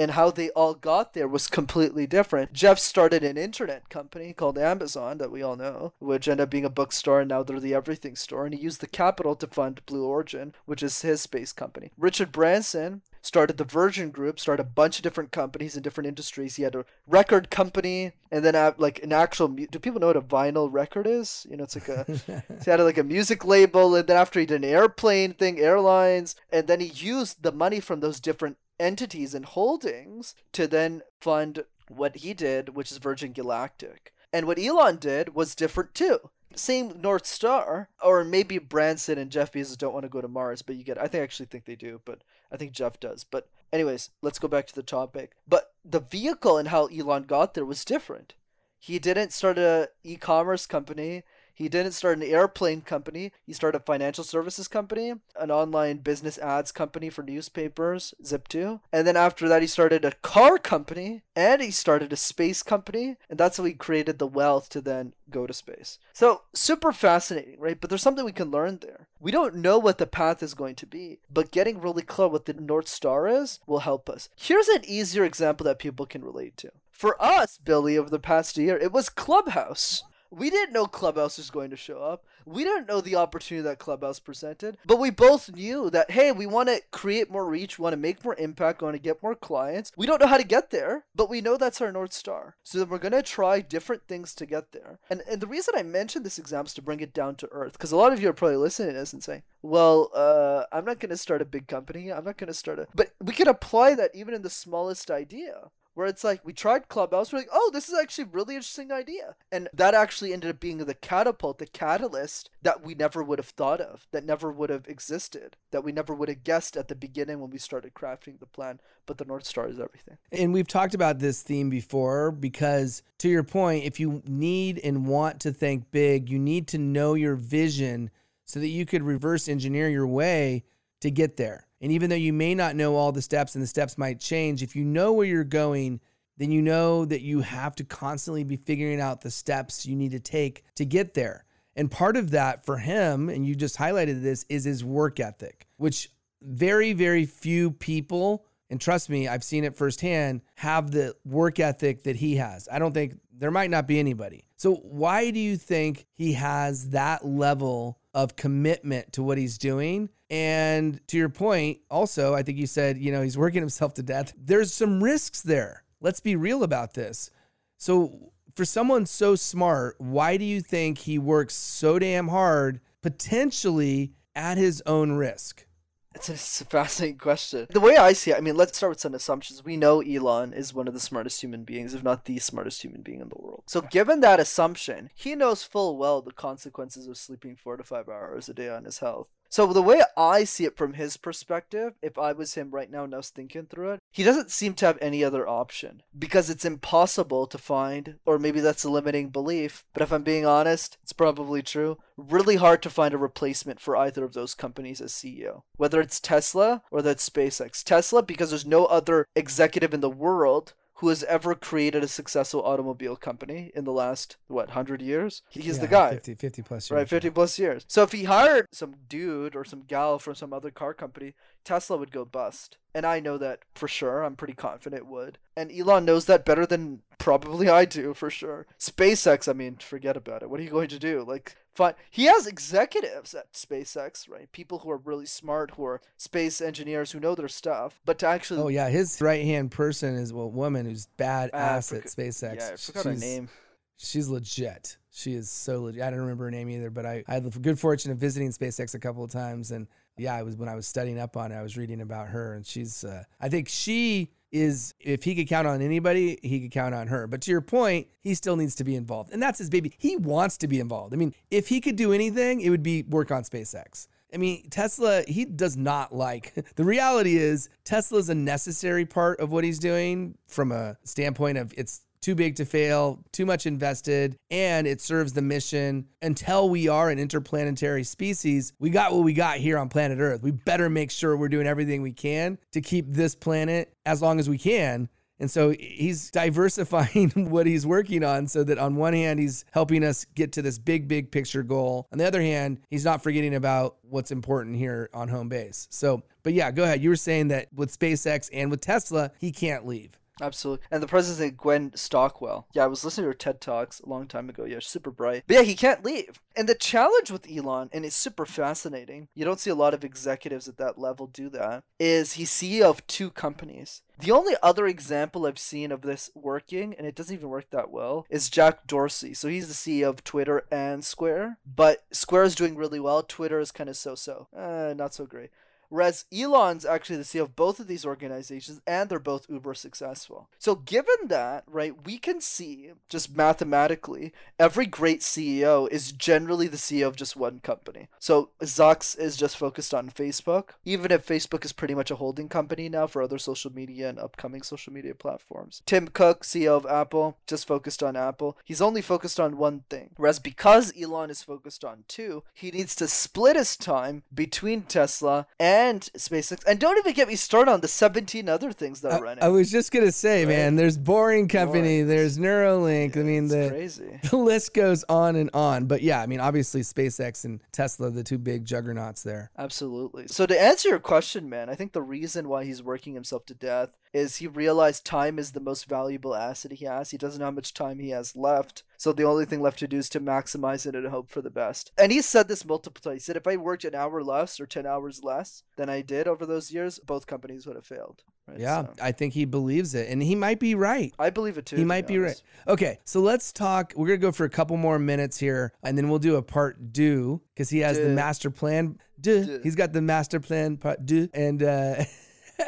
and how they all got there was completely different. Jeff started an internet company called Amazon that we all know, which ended up being a bookstore and now they're the everything store. And he used the capital to fund Blue Origin, which is his space company. Richard Branson started the Virgin Group, started a bunch of different companies in different industries. He had a record company, and then uh, like an actual. Mu- Do people know what a vinyl record is? You know, it's like a. he had like a music label, and then after he did an airplane thing, airlines, and then he used the money from those different entities and holdings to then fund what he did, which is Virgin Galactic. And what Elon did was different too same North Star, or maybe Branson and Jeff Bezos don't want to go to Mars, but you get. I think I actually think they do, but I think Jeff does. But anyways, let's go back to the topic. But the vehicle and how Elon got there was different. He didn't start a e-commerce company. He didn't start an airplane company. He started a financial services company, an online business ads company for newspapers, Zip2. And then after that, he started a car company and he started a space company. And that's how he created the wealth to then go to space. So, super fascinating, right? But there's something we can learn there. We don't know what the path is going to be, but getting really clear what the North Star is will help us. Here's an easier example that people can relate to. For us, Billy, over the past year, it was Clubhouse. We didn't know Clubhouse was going to show up. We didn't know the opportunity that Clubhouse presented, but we both knew that hey, we want to create more reach, want to make more impact, want to get more clients. We don't know how to get there, but we know that's our north star. So then we're going to try different things to get there. And and the reason I mentioned this example is to bring it down to earth because a lot of you are probably listening to this and saying, "Well, uh, I'm not going to start a big company. I'm not going to start a." But we can apply that even in the smallest idea where it's like we tried Clubhouse, we're like, oh, this is actually a really interesting idea, and that actually ended up being the catapult, the catalyst that we never would have thought of, that never would have existed, that we never would have guessed at the beginning when we started crafting the plan. But the North Star is everything. And we've talked about this theme before because, to your point, if you need and want to think big, you need to know your vision so that you could reverse engineer your way to get there. And even though you may not know all the steps and the steps might change, if you know where you're going, then you know that you have to constantly be figuring out the steps you need to take to get there. And part of that for him, and you just highlighted this, is his work ethic, which very, very few people, and trust me, I've seen it firsthand, have the work ethic that he has. I don't think there might not be anybody. So, why do you think he has that level of commitment to what he's doing? And to your point, also, I think you said, you know, he's working himself to death. There's some risks there. Let's be real about this. So, for someone so smart, why do you think he works so damn hard, potentially at his own risk? It's a, fascinating question. The way I see it, I mean, let's start with some assumptions. We know Elon is one of the smartest human beings, if not the smartest human being in the world. So, given that assumption, he knows full well the consequences of sleeping four to five hours a day on his health. So the way I see it from his perspective, if I was him right now and I was thinking through it, he doesn't seem to have any other option because it's impossible to find, or maybe that's a limiting belief, but if I'm being honest, it's probably true. Really hard to find a replacement for either of those companies as CEO. Whether it's Tesla or that's SpaceX. Tesla, because there's no other executive in the world who has ever created a successful automobile company in the last what 100 years? He's Yeah, the guy. 50, 50 plus years. right 50 plus years. So if he hired some dude or some gal from some other car company tesla would go bust. And i know that for sure. I'm pretty confident it would. And elon knows that better than probably i do for sure. Spacex i mean forget about it. What are you going to do? Like fine. He has executives at spacex right? People who are really smart who are space engineers who know their stuff. But to actually Oh yeah, his right hand person is a woman who's badass forgot- at SpaceX. yeah i forgot her she's, name. She's legit. She is so legit. I don't remember her name either, but I, I had the good fortune of visiting SpaceX a couple of times. And yeah, I was when I was studying up on it, I was reading about her. And she's, uh, I think she is, if he could count on anybody, he could count on her. But to your point, he still needs to be involved. And that's his baby. He wants to be involved. I mean, if he could do anything, it would be work on SpaceX. I mean, Tesla, he does not like. The reality is, Tesla is a necessary part of what he's doing from a standpoint of it's too big to fail, too much invested, and it serves the mission. Until we are an interplanetary species, we got what we got here on planet Earth. We better make sure we're doing everything we can to keep this planet as long as we can. And so he's diversifying what he's working on so that on one hand, he's helping us get to this big, big picture goal. On the other hand, he's not forgetting about what's important here on home base. So, but yeah, go ahead. You were saying that with SpaceX and with Tesla, he can't leave. Absolutely. And the president, Gwynne Shotwell. Yeah, I was listening to her TED Talks a long time ago. Yeah, super bright. But yeah, he can't leave. And the challenge with Elon, and it's super fascinating, you don't see a lot of executives at that level do that, is he's CEO of two companies. The only other example I've seen of this working, and it doesn't even work that well, is Jack Dorsey. So he's the CEO of Twitter and Square, but Square is doing really well. Twitter is kind of so so. Uh, not so great. Whereas Elon's actually the CEO of both of these organizations, and they're both uber successful. So, given that, right, we can see just mathematically, every great CEO is generally the CEO of just one company. So, Zucks is just focused on Facebook, even if Facebook is pretty much a holding company now for other social media and upcoming social media platforms. Tim Cook, CEO of Apple, just focused on Apple. He's only focused on one thing. Whereas because Elon is focused on two, he needs to split his time between Tesla and and SpaceX. And don't even get me started on the 17 other things that are running. I was just gonna say, right? man, there's Boring Company, Boring. there's Neuralink. Yeah, I mean, the crazy. the list goes on and on. But yeah, I mean, obviously SpaceX and Tesla, the two big juggernauts there. Absolutely. So to answer your question, man, I think the reason why he's working himself to death is he realized time is the most valuable asset he has. He doesn't know how much time he has left. So the only thing left to do is to maximize it and hope for the best. And he said this multiple times. He said if I worked an hour less or 10 hours less than I did over those years, both companies would have failed. Right? Yeah, so. I think he believes it. And he might be right. I believe it too. He might be, be right. Okay, so let's talk. We're going to go for a couple more minutes here and then we'll do a part two because he has Duh. the master plan. Duh. Duh. He's got the master plan part. And, uh,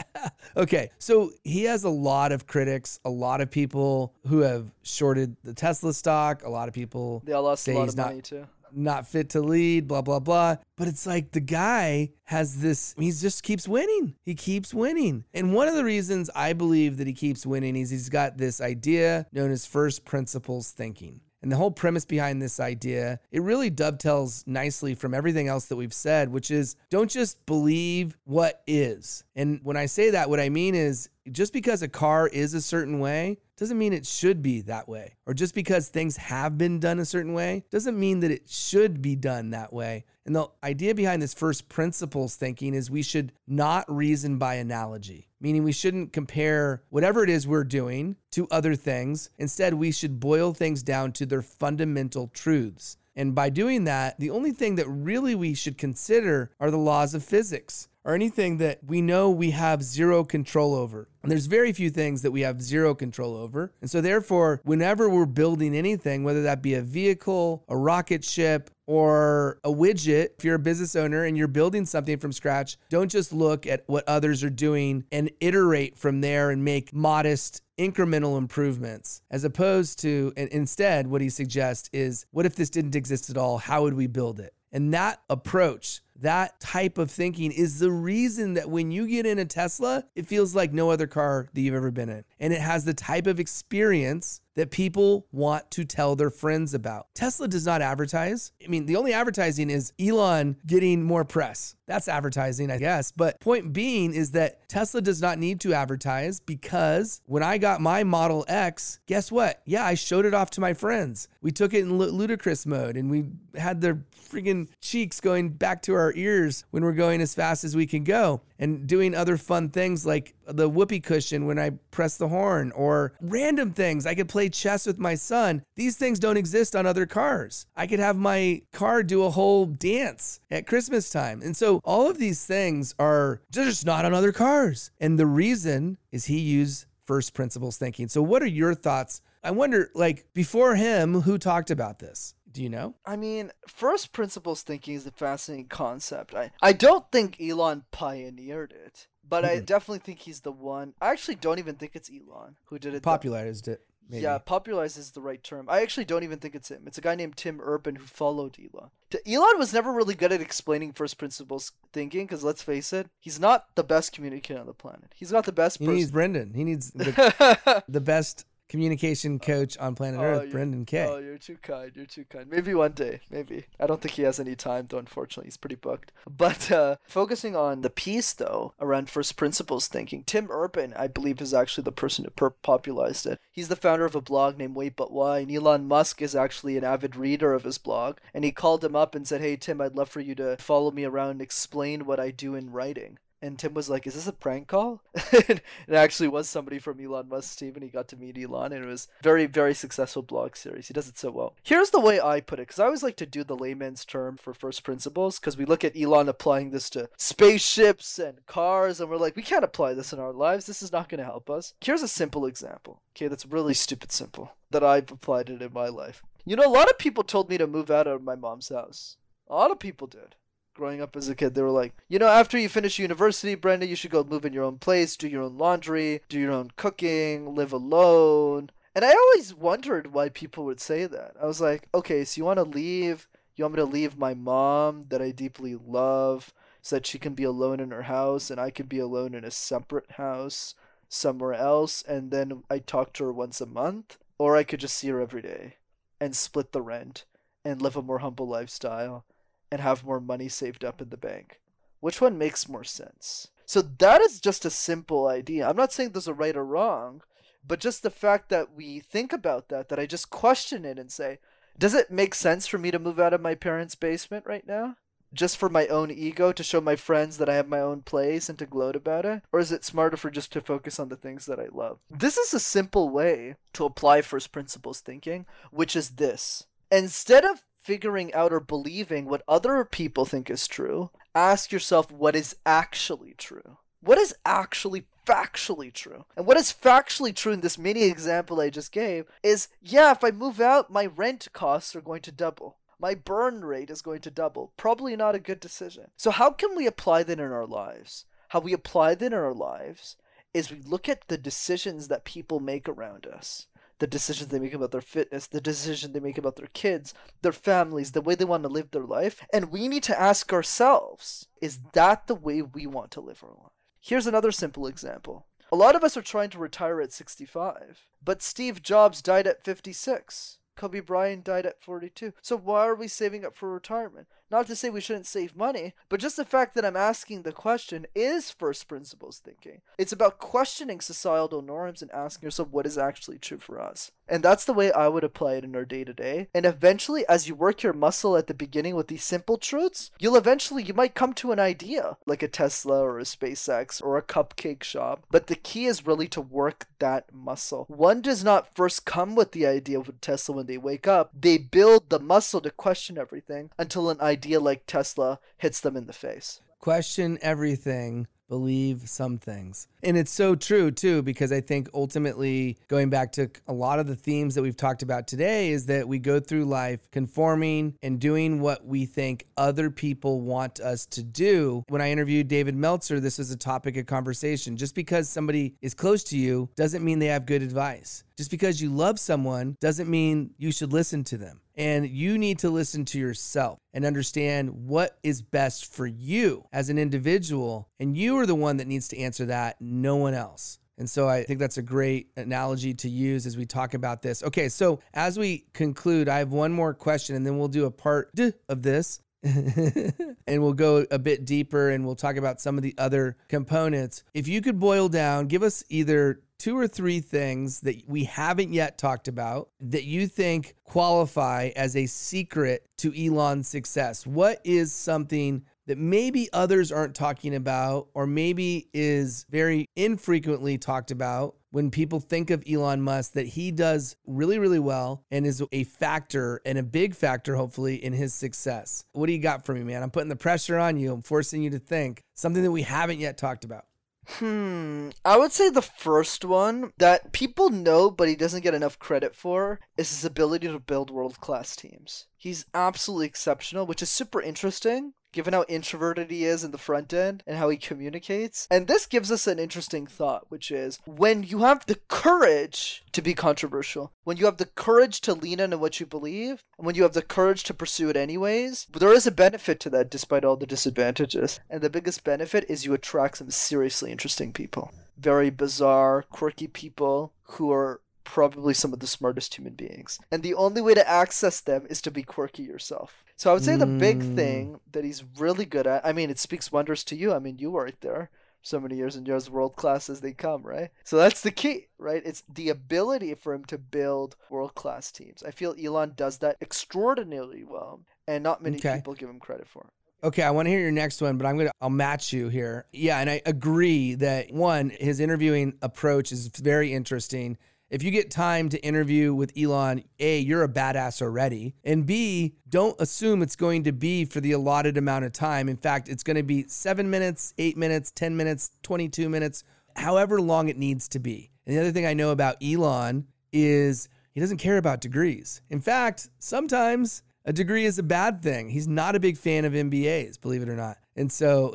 okay, so he has a lot of critics, a lot of people who have shorted the Tesla stock. A lot of people they all lost say a lot he's of not, money too. Not fit to lead, blah blah blah. But it's like the guy has this. He just keeps winning. He keeps winning, and one of the reasons I believe that he keeps winning is he's got this idea known as first principles thinking. And the whole premise behind this idea, it really dovetails nicely from everything else that we've said, which is don't just believe what is. And when I say that, what I mean is just because a car is a certain way doesn't mean it should be that way. Or just because things have been done a certain way doesn't mean that it should be done that way. And the idea behind this first principles thinking is we should not reason by analogy, meaning we shouldn't compare whatever it is we're doing to other things. Instead, we should boil things down to their fundamental truths. And by doing that, the only thing that really we should consider are the laws of physics or anything that we know we have zero control over. And there's very few things that we have zero control over. And so, therefore, whenever we're building anything, whether that be a vehicle, a rocket ship, or a widget, if you're a business owner and you're building something from scratch, don't just look at what others are doing and iterate from there and make modest incremental improvements as opposed to and instead what he suggests is what if this didn't exist at all how would we build it and that approach that type of thinking is the reason that when you get in a Tesla, it feels like no other car that you've ever been in. And it has the type of experience that people want to tell their friends about. Tesla does not advertise. I mean, the only advertising is Elon getting more press. That's advertising, I guess. But point being is that Tesla does not need to advertise because when I got my Model X, guess what? Yeah, I showed it off to my friends. We took it in ludicrous mode and we had their freaking cheeks going back to our ears when we're going as fast as we can go and doing other fun things like the whoopee cushion when I press the horn or random things. I could play chess with my son. These things don't exist on other cars. I could have my car do a whole dance at Christmas time. And so all of these things are just not on other cars. And the reason is he used first principles thinking. So what are your thoughts I wonder, like, before him, who talked about this? Do you know? I mean, first principles thinking is a fascinating concept. I, I don't think Elon pioneered it, but I Mm-mm. definitely think he's the one. I actually don't even think it's Elon who did it. Popularized it. Maybe. Yeah, popularized is the right term. I actually don't even think it's him. It's a guy named Tim Urban who followed Elon. Elon was never really good at explaining first principles thinking because let's face it, he's not the best communicator on the planet. He's not the best He person. needs Brendan. He needs the, the best communication coach on planet Oh, Earth, Brendan K. Oh, you're too kind. You're too kind. Maybe one day. Maybe. I don't think he has any time, though, unfortunately. He's pretty booked. But uh, focusing on the piece, though, around first principles thinking, Tim Urban, I believe, is actually the person who per- popularized it. He's the founder of a blog named Wait But Why, and Elon Musk is actually an avid reader of his blog. And he called him up and said, Hey, Tim, I'd love for you to follow me around and explain what I do in writing. And Tim was like, "Is this a prank call?" it actually was somebody from Elon Musk's team, and he got to meet Elon, and it was very, very successful blog series. He does it so well. Here's the way I put it, because I always like to do the layman's term for first principles, because we look at Elon applying this to spaceships and cars, and we're like, we can't apply this in our lives. This is not going to help us. Here's a simple example. Okay, that's really stupid simple that I've applied it in my life. You know, a lot of people told me to move out of my mom's house. A lot of people did growing up as a kid, they were like, you know, after you finish university, Brendan, you should go move in your own place, do your own laundry, do your own cooking, live alone. And I always wondered why people would say that. I was like, okay, so you want to leave? You want me to leave my mom that I deeply love so that she can be alone in her house and I can be alone in a separate house somewhere else and then I talk to her once a month? Or I could just see her every day and split the rent and live a more humble lifestyle and have more money saved up in the bank. Which one makes more sense? So that is just a simple idea. I'm not saying there's a right or wrong, but just the fact that we think about that, that I just question it and say, does it make sense for me to move out of my parents' basement right now? Just for my own ego to show my friends that I have my own place and to gloat about it? Or is it smarter for just to focus on the things that I love? This is a simple way to apply first principles thinking, which is this. Instead of figuring out or believing what other people think is true, ask yourself what is actually true. What is actually factually true? And what is factually true in this mini example I just gave is yeah, if I move out, my rent costs are going to double. My burn rate is going to double. Probably not a good decision. So, how can we apply that in our lives? How we apply that in our lives is we look at the decisions that people make around us the decisions they make about their fitness, the decision they make about their kids, their families, the way they want to live their life. And we need to ask ourselves is that the way we want to live our life? Here's another simple example. A lot of us are trying to retire at 65, but Steve Jobs died at 56. Kobe Bryant died at 42. So why are we saving up for retirement? Not to say we shouldn't save money, but just the fact that I'm asking the question is first principles thinking. It's about questioning societal norms and asking yourself what is actually true for us. And that's the way I would apply it in our day to day. And eventually, as you work your muscle at the beginning with these simple truths, you'll eventually, you might come to an idea like a Tesla or a SpaceX or a cupcake shop. But the key is really to work that muscle. One does not first come with the idea with Tesla when they wake up, they build the muscle to question everything until an idea like Tesla hits them in the face. Question everything, believe some things. And it's so true too, because I think ultimately, going back to a lot of the themes that we've talked about today, is that we go through life conforming and doing what we think other people want us to do. When I interviewed David Meltzer, this was a topic of conversation. Just because somebody is close to you doesn't mean they have good advice. Just because you love someone doesn't mean you should listen to them. And you need to listen to yourself and understand what is best for you as an individual. And you are the one that needs to answer that, no one else. And so I think that's a great analogy to use as we talk about this. Okay, so as we conclude, I have one more question and then we'll do a part of this. and we'll go a bit deeper and we'll talk about some of the other components. If you could boil down, give us either two or three things that we haven't yet talked about that you think qualify as a secret to Elon's success. What is something that maybe others aren't talking about, or maybe is very infrequently talked about when people think of Elon Musk that he does really, really well and is a factor and a big factor, hopefully, in his success. What do you got for me, man? I'm putting the pressure on you. I'm forcing you to think something that we haven't yet talked about. Hmm. I would say the first one that people know, but he doesn't get enough credit for is his ability to build world class teams. He's absolutely exceptional, which is super interesting given how introverted he is in the front end and how he communicates. And this gives us an interesting thought, which is when you have the courage to be controversial, when you have the courage to lean into what you believe, and when you have the courage to pursue it anyways, there is a benefit to that despite all the disadvantages. And the biggest benefit is you attract some seriously interesting people. Very bizarre, quirky people who are probably some of the smartest human beings. And the only way to access them is to be quirky yourself. So I would say the big Mm. thing that he's really good at, I mean, it speaks wonders to you. I mean, you were right there so many years and you're as world class as they come, right? So that's the key, right? It's the ability for him to build world class teams. I feel Elon does that extraordinarily well, and not many Okay. people give him credit for it. Okay, I want to hear your next one, but I'm gonna I'll match you here. Yeah, and I agree that one, his interviewing approach is very interesting. If you get time to interview with Elon, A, you're a badass already. And B, don't assume it's going to be for the allotted amount of time. In fact, it's going to be seven minutes, eight minutes, 10 minutes, 22 minutes, however long it needs to be. And the other thing I know about Elon is he doesn't care about degrees. In fact, sometimes a degree is a bad thing. He's not a big fan of MBAs, believe it or not. And so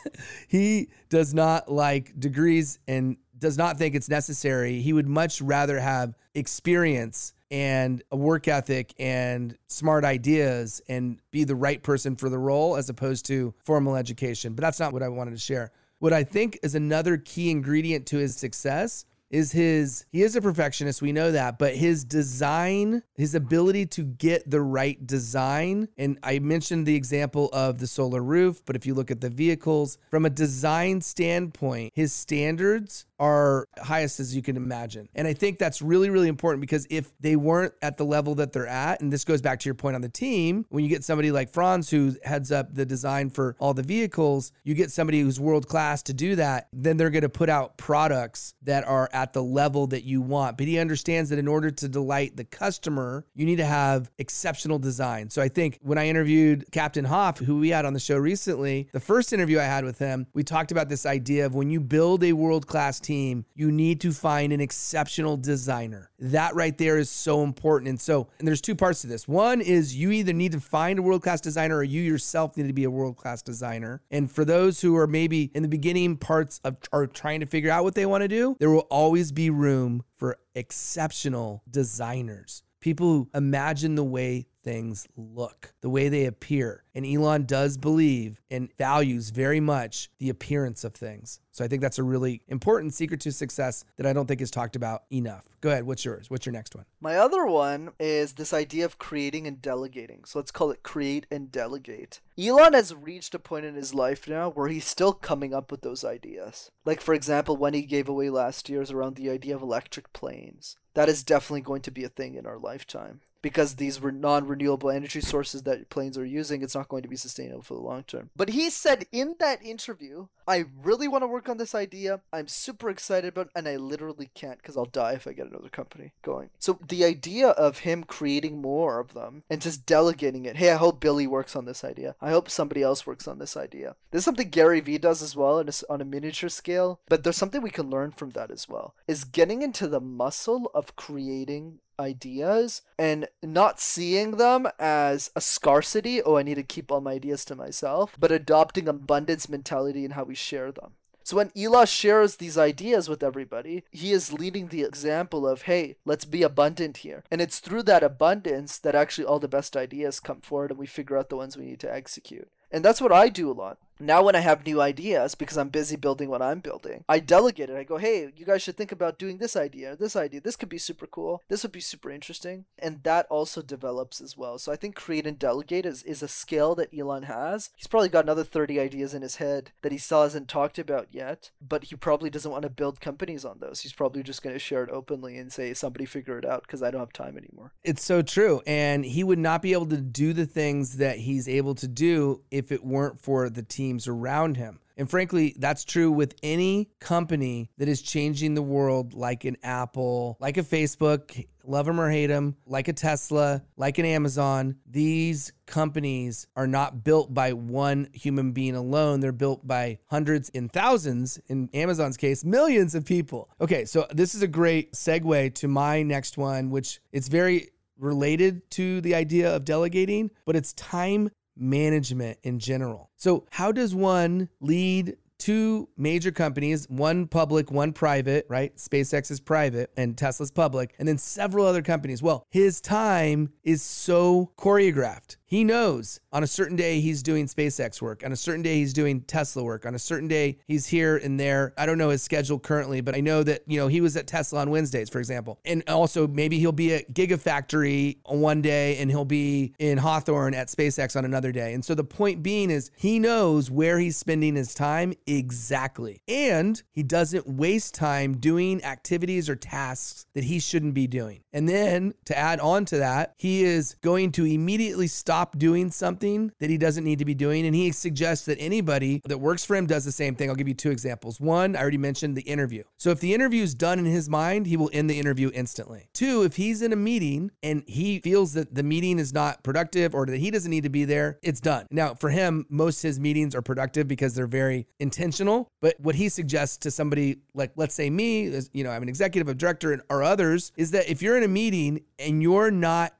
he does not like degrees and does not think it's necessary. He would much rather have experience and a work ethic and smart ideas and be the right person for the role as opposed to formal education. But that's not what I wanted to share. What I think is another key ingredient to his success is his he is a perfectionist we know that but his design his ability to get the right design and i mentioned the example of the solar roof but if you look at the vehicles from a design standpoint his standards are highest as you can imagine and i think that's really really important because if they weren't at the level that they're at and this goes back to your point on the team when you get somebody like franz who heads up the design for all the vehicles you get somebody who's world class to do that then they're going to put out products that are at the level that you want. But he understands that in order to delight the customer, you need to have exceptional design. So I think when I interviewed Captain Hoff, who we had on the show recently, the first interview I had with him, we talked about this idea of when you build a world class team, you need to find an exceptional designer. That right there is so important. And so, and there's two parts to this. One is you either need to find a world class designer or you yourself need to be a world class designer. And for those who are maybe in the beginning parts of are trying to figure out what they want to do, there will always be room for exceptional designers. People who imagine the way things look, the way they appear. And Elon does believe and values very much the appearance of things. So I think that's a really important secret to success that I don't think is talked about enough. Go ahead. What's yours? What's your next one? My other one is this idea of creating and delegating. So let's call it create and delegate. Elon has reached a point in his life now where he's still coming up with those ideas. Like, for example, when he gave away last year's around the idea of electric planes. That is definitely going to be a thing in our lifetime. Because these were non renewable energy sources that planes are using, it's not going to be sustainable for the long term. But he said in that interview, I really want to work on this idea. I'm super excited about it, and I literally can't because I'll die if I get another company going. So the idea of him creating more of them and just delegating it. Hey, I hope Billy works on this idea. I hope somebody else works on this idea. This is something Gary Vee does as well on a, on a miniature scale, but there's something we can learn from that as well. Is getting into the muscle of creating ideas and not seeing them as a scarcity oh i need to keep all my ideas to myself but adopting abundance mentality in how we share them so when Elon shares these ideas with everybody, he is leading the example of, hey, let's be abundant here. And it's through that abundance that actually all the best ideas come forward and we figure out the ones we need to execute. And that's what I do a lot. Now, when I have new ideas, because I'm busy building what I'm building, I delegate it. I go, hey, you guys should think about doing this idea, this idea. This could be super cool. This would be super interesting. And that also develops as well. So I think create and delegate is, is a skill that Elon has. He's probably got another 30 ideas in his head that he still hasn't talked about yet, but he probably doesn't want to build companies on those. He's probably just going to share it openly and say, somebody figure it out because I don't have time anymore. It's so true. And he would not be able to do the things that he's able to do if it weren't for the teams around him. And frankly, that's true with any company that is changing the world, like an Apple, like a Facebook, love them or hate them, like a Tesla, like an Amazon. These companies are not built by one human being alone. They're built by hundreds and thousands, in Amazon's case, millions of people. Okay, so this is a great segue to my next one, which it's very related to the idea of delegating, but it's time management in general. So, how does one lead two major companies, one public, one private, right? SpaceX is private and Tesla's public, and then several other companies. Well, his time is so choreographed. He knows on a certain day he's doing SpaceX work, on a certain day he's doing Tesla work, on a certain day he's here and there. I don't know his schedule currently, but I know that, you know, he was at Tesla on Wednesdays, for example. And also maybe he'll be at Gigafactory on one day and he'll be in Hawthorne at SpaceX on another day. And so the point being is he knows where he's spending his time exactly. And he doesn't waste time doing activities or tasks that he shouldn't be doing. And then to add on to that, he is going to immediately stop doing something that he doesn't need to be doing. And he suggests that anybody that works for him does the same thing. I'll give you two examples. One, I already mentioned the interview. So if the interview is done in his mind, he will end the interview instantly. Two, if he's in a meeting and he feels that the meeting is not productive or that he doesn't need to be there, it's done. Now, for him, most his meetings are productive because they're very intentional. But what he suggests to somebody like, let's say me, you know, I'm an executive, a director, or others, is that if you're in a meeting and you're not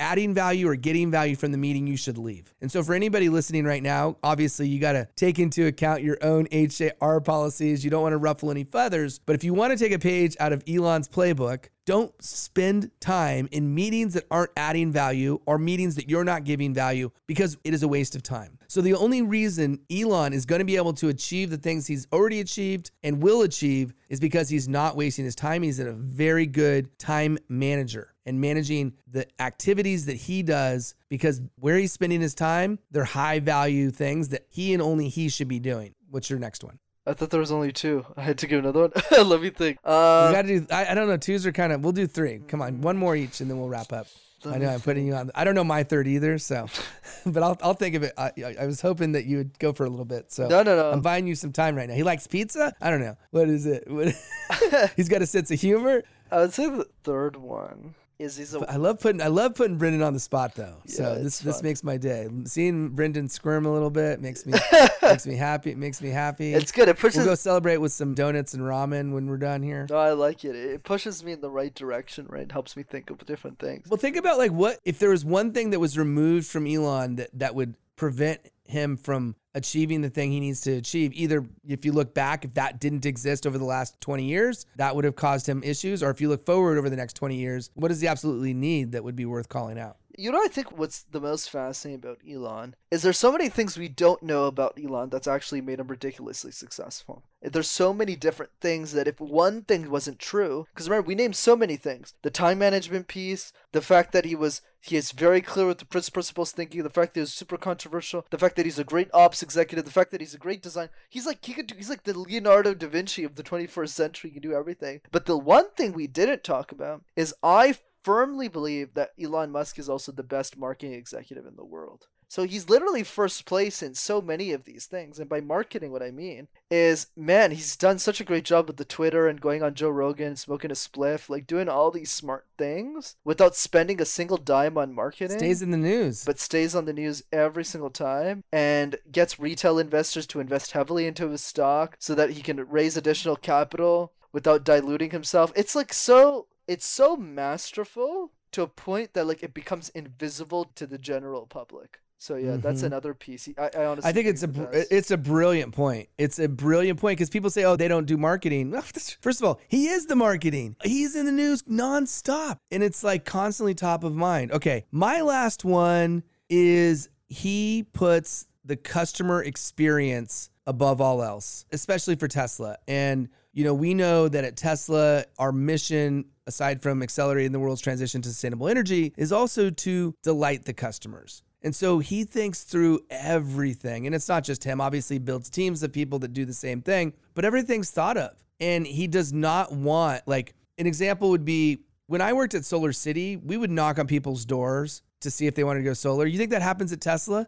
adding value or getting value from the meeting, you should leave. And so, for anybody listening right now, obviously you got to take into account your own HR policies. You don't want to ruffle any feathers. But if you want to take a page out of Elon's playbook, don't spend time in meetings that aren't adding value or meetings that you're not giving value because it is a waste of time. So, the only reason Elon is going to be able to achieve the things he's already achieved and will achieve is because he's not wasting his time. He's a very good time manager and managing the activities that he does because where he's spending his time, they're high value things that he and only he should be doing. What's your next one? I thought there was only two. I had to give another one. Let me think. Uh, we got to do. I, I, don't know. Twos are kind of. We'll do three. Come on, one more each, and then we'll wrap up. I know I'm putting you on. I don't know my third either, so, but I'll I'll think of it. I, I was hoping that you would go for a little bit. So no, no, no. I'm buying you some time right now. He likes pizza. I don't know what is it. What, he's got a sense of humor. I would say the third one is he's a. I love putting I love putting Brendan on the spot though. Yeah, so this this fun. makes my day. Seeing Brendan squirm a little bit makes me makes me happy. It makes me happy. It's good. It pushes. We'll go celebrate with some donuts and ramen when we're done here. No, I like it. It pushes me in the right direction, right? It helps me think of different things. Well, think about like what if there was one thing that was removed from Elon that that would prevent him from achieving the thing he needs to achieve. Either if you look back, if that didn't exist over the last 20 years, that would have caused him issues. Or if you look forward over the next 20 years, what does he absolutely need that would be worth calling out? You know, I think what's the most fascinating about Elon is there's so many things we don't know about Elon that's actually made him ridiculously successful. There's so many different things that if one thing wasn't true, because remember we named so many things: the time management piece, the fact that he was he is very clear with the principles thinking, the fact that he's super controversial, the fact that he's a great ops executive, the fact that he's a great designer. He's like he could do. He's like the Leonardo da Vinci of the 21st century. He can do everything. But the one thing we didn't talk about is I firmly believe that Elon Musk is also the best marketing executive in the world. So he's literally first place in so many of these things. And by marketing, what I mean is, man, he's done such a great job with the Twitter and going on Joe Rogan, smoking a spliff, like doing all these smart things without spending a single dime on marketing. Stays in the news. But stays on the news every single time and gets retail investors to invest heavily into his stock so that he can raise additional capital without diluting himself. It's like so it's so masterful to a point that like it becomes invisible to the general public. So yeah, that's Mhm. another piece. I, I honestly I think it's a br- it's a brilliant point. It's a brilliant point because people say, "Oh, they don't do marketing." First of all, he is the marketing. He's in the news nonstop, and it's like constantly top of mind. Okay, my last one is he puts the customer experience above all else, especially for Tesla. And you know, we know that at Tesla, our mission, aside from accelerating the world's transition to sustainable energy, is also to delight the customers. And so he thinks through everything. And it's not just him, obviously, builds teams of people that do the same thing, but everything's thought of. And he does not want, like, an example would be when I worked at Solar City, we would knock on people's doors to see if they wanted to go solar. You think that happens at Tesla?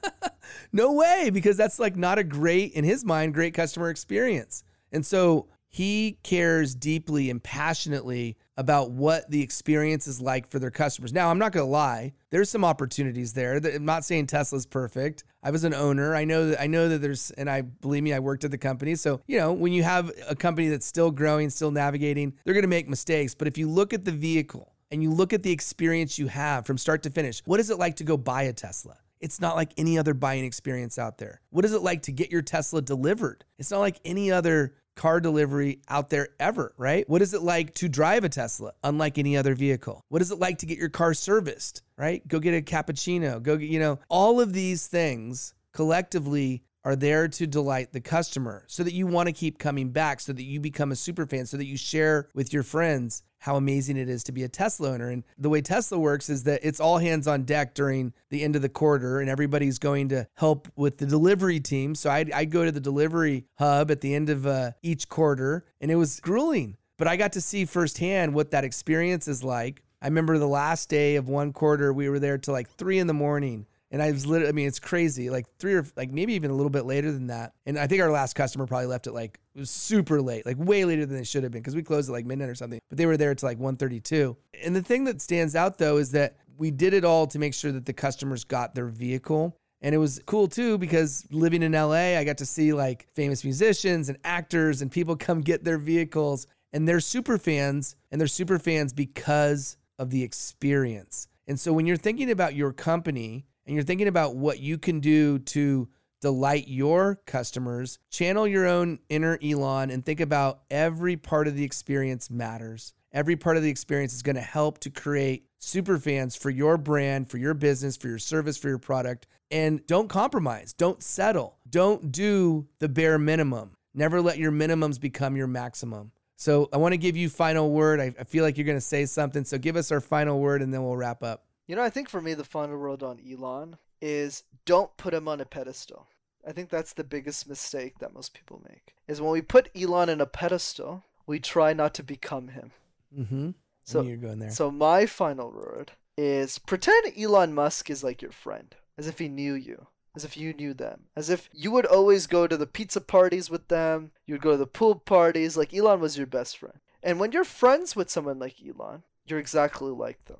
no way, because that's like not a great, in his mind, great customer experience. And so he cares deeply and passionately about what the experience is like for their customers. Now, I'm not going to lie. There's some opportunities there. I'm not saying Tesla's perfect. I was an owner. I know that I know that there's and I believe me, I worked at the company. So, you know, when you have a company that's still growing, still navigating, they're going to make mistakes. But if you look at the vehicle and you look at the experience you have from start to finish, what is it like to go buy a Tesla? It's not like any other buying experience out there. What is it like to get your Tesla delivered? It's not like any other car delivery out there ever, right? What is it like to drive a Tesla, unlike any other vehicle? What is it like to get your car serviced, right? Go get a cappuccino, go get, you know, all of these things collectively are there to delight the customer so that you want to keep coming back, so that you become a super fan, so that you share with your friends how amazing it is to be a Tesla owner. And the way Tesla works is that it's all hands on deck during the end of the quarter, and everybody's going to help with the delivery team. So I'd, I'd go to the delivery hub at the end of uh, each quarter, and it was grueling. But I got to see firsthand what that experience is like. I remember the last day of one quarter, we were there till like three in the morning and I was literally, I mean, it's crazy. Like three or like maybe even a little bit later than that. And I think our last customer probably left it like it was super late, like way later than they should have been because we closed at like midnight or something. But they were there to like 1:32. And the thing that stands out though is that we did it all to make sure that the customers got their vehicle. And it was cool too because living in LA, I got to see like famous musicians and actors and people come get their vehicles and they're super fans and they're super fans because of the experience. And so when you're thinking about your company, and you're thinking about what you can do to delight your customers, channel your own inner Elon and think about every part of the experience matters. Every part of the experience is going to help to create super fans for your brand, for your business, for your service, for your product. And don't compromise, don't settle, don't do the bare minimum. Never let your minimums become your maximum. So I want to give you final word. I, feel like you're going to say something. So give us our final word and then we'll wrap up. You know, I think for me, the final word on Elon is don't put him on a pedestal. I think that's the biggest mistake that most people make. Is when we put Elon in a pedestal, we try not to become him. Mm-hmm. So you're going there. So my final word is pretend Elon Musk is like your friend, as if he knew you, as if you knew them, as if you would always go to the pizza parties with them, you would go to the pool parties, like Elon was your best friend. And when you're friends with someone like Elon, you're exactly like them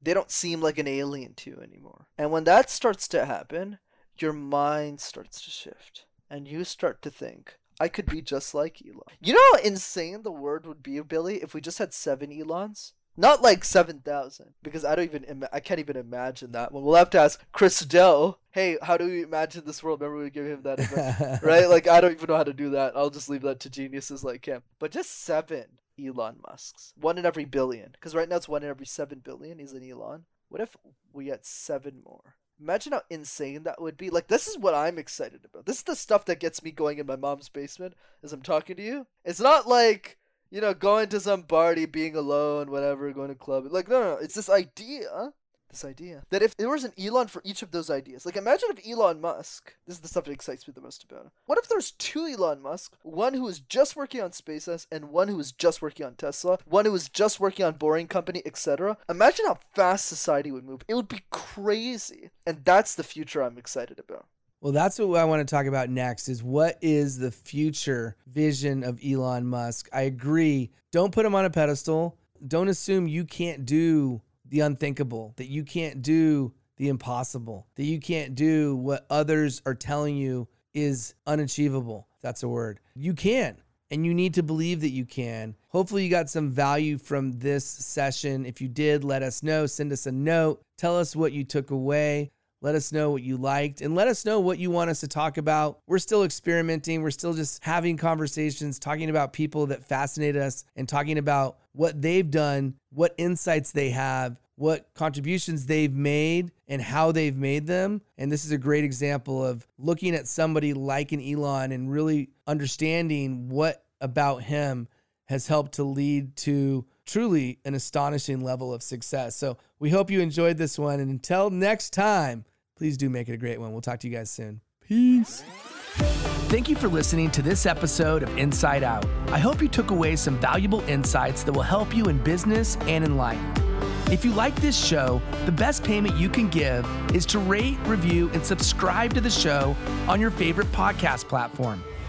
they don't seem like an alien to you anymore. And when that starts to happen, your mind starts to shift and you start to think, I could be just like Elon. You know how insane the word would be, Billy, if we just had seven Elons? Not like 7,000, because I don't even, Im- I can't even imagine that one. We'll have to ask Chris Do, hey, how do we imagine this world? Remember we give him that, right? Like, I don't even know how to do that. I'll just leave that to geniuses like him. But just seven Elon Musk's. One in every billion. Because right now it's one in every seven billion is an Elon. What if we had seven more? Imagine how insane that would be. Like, this is what I'm excited about. This is the stuff that gets me going in my mom's basement as I'm talking to you. It's not like, you know, going to some party, being alone, whatever, going to club. Like, no, no, no. It's this idea this idea that if there was an Elon for each of those ideas, like imagine if Elon Musk, this is the stuff that excites me the most about him. What if there's two Elon Musk, one who is just working on SpaceX and one who is just working on Tesla, one who is just working on Boring Company, etc. Imagine how fast society would move. It would be crazy, and that's the future I'm excited about. Well, that's what I want to talk about next is what is the future vision of Elon Musk? I agree. Don't put him on a pedestal. Don't assume you can't do the unthinkable, that you can't do the impossible, that you can't do what others are telling you is unachievable. That's a word. You can, and you need to believe that you can. Hopefully, you got some value from this session. If you did, let us know. Send us a note. Tell us what you took away. Let us know what you liked and let us know what you want us to talk about. We're still experimenting. We're still just having conversations, talking about people that fascinate us and talking about what they've done, what insights they have, what contributions they've made and how they've made them. And this is a great example of looking at somebody like an Elon and really understanding what about him has helped to lead to truly an astonishing level of success. So we hope you enjoyed this one. And until next time, please do make it a great one. We'll talk to you guys soon. Peace. Thank you for listening to this episode of Insight Out. I hope you took away some valuable insights that will help you in business and in life. If you like this show, the best payment you can give is to rate, review, and subscribe to the show on your favorite podcast platform.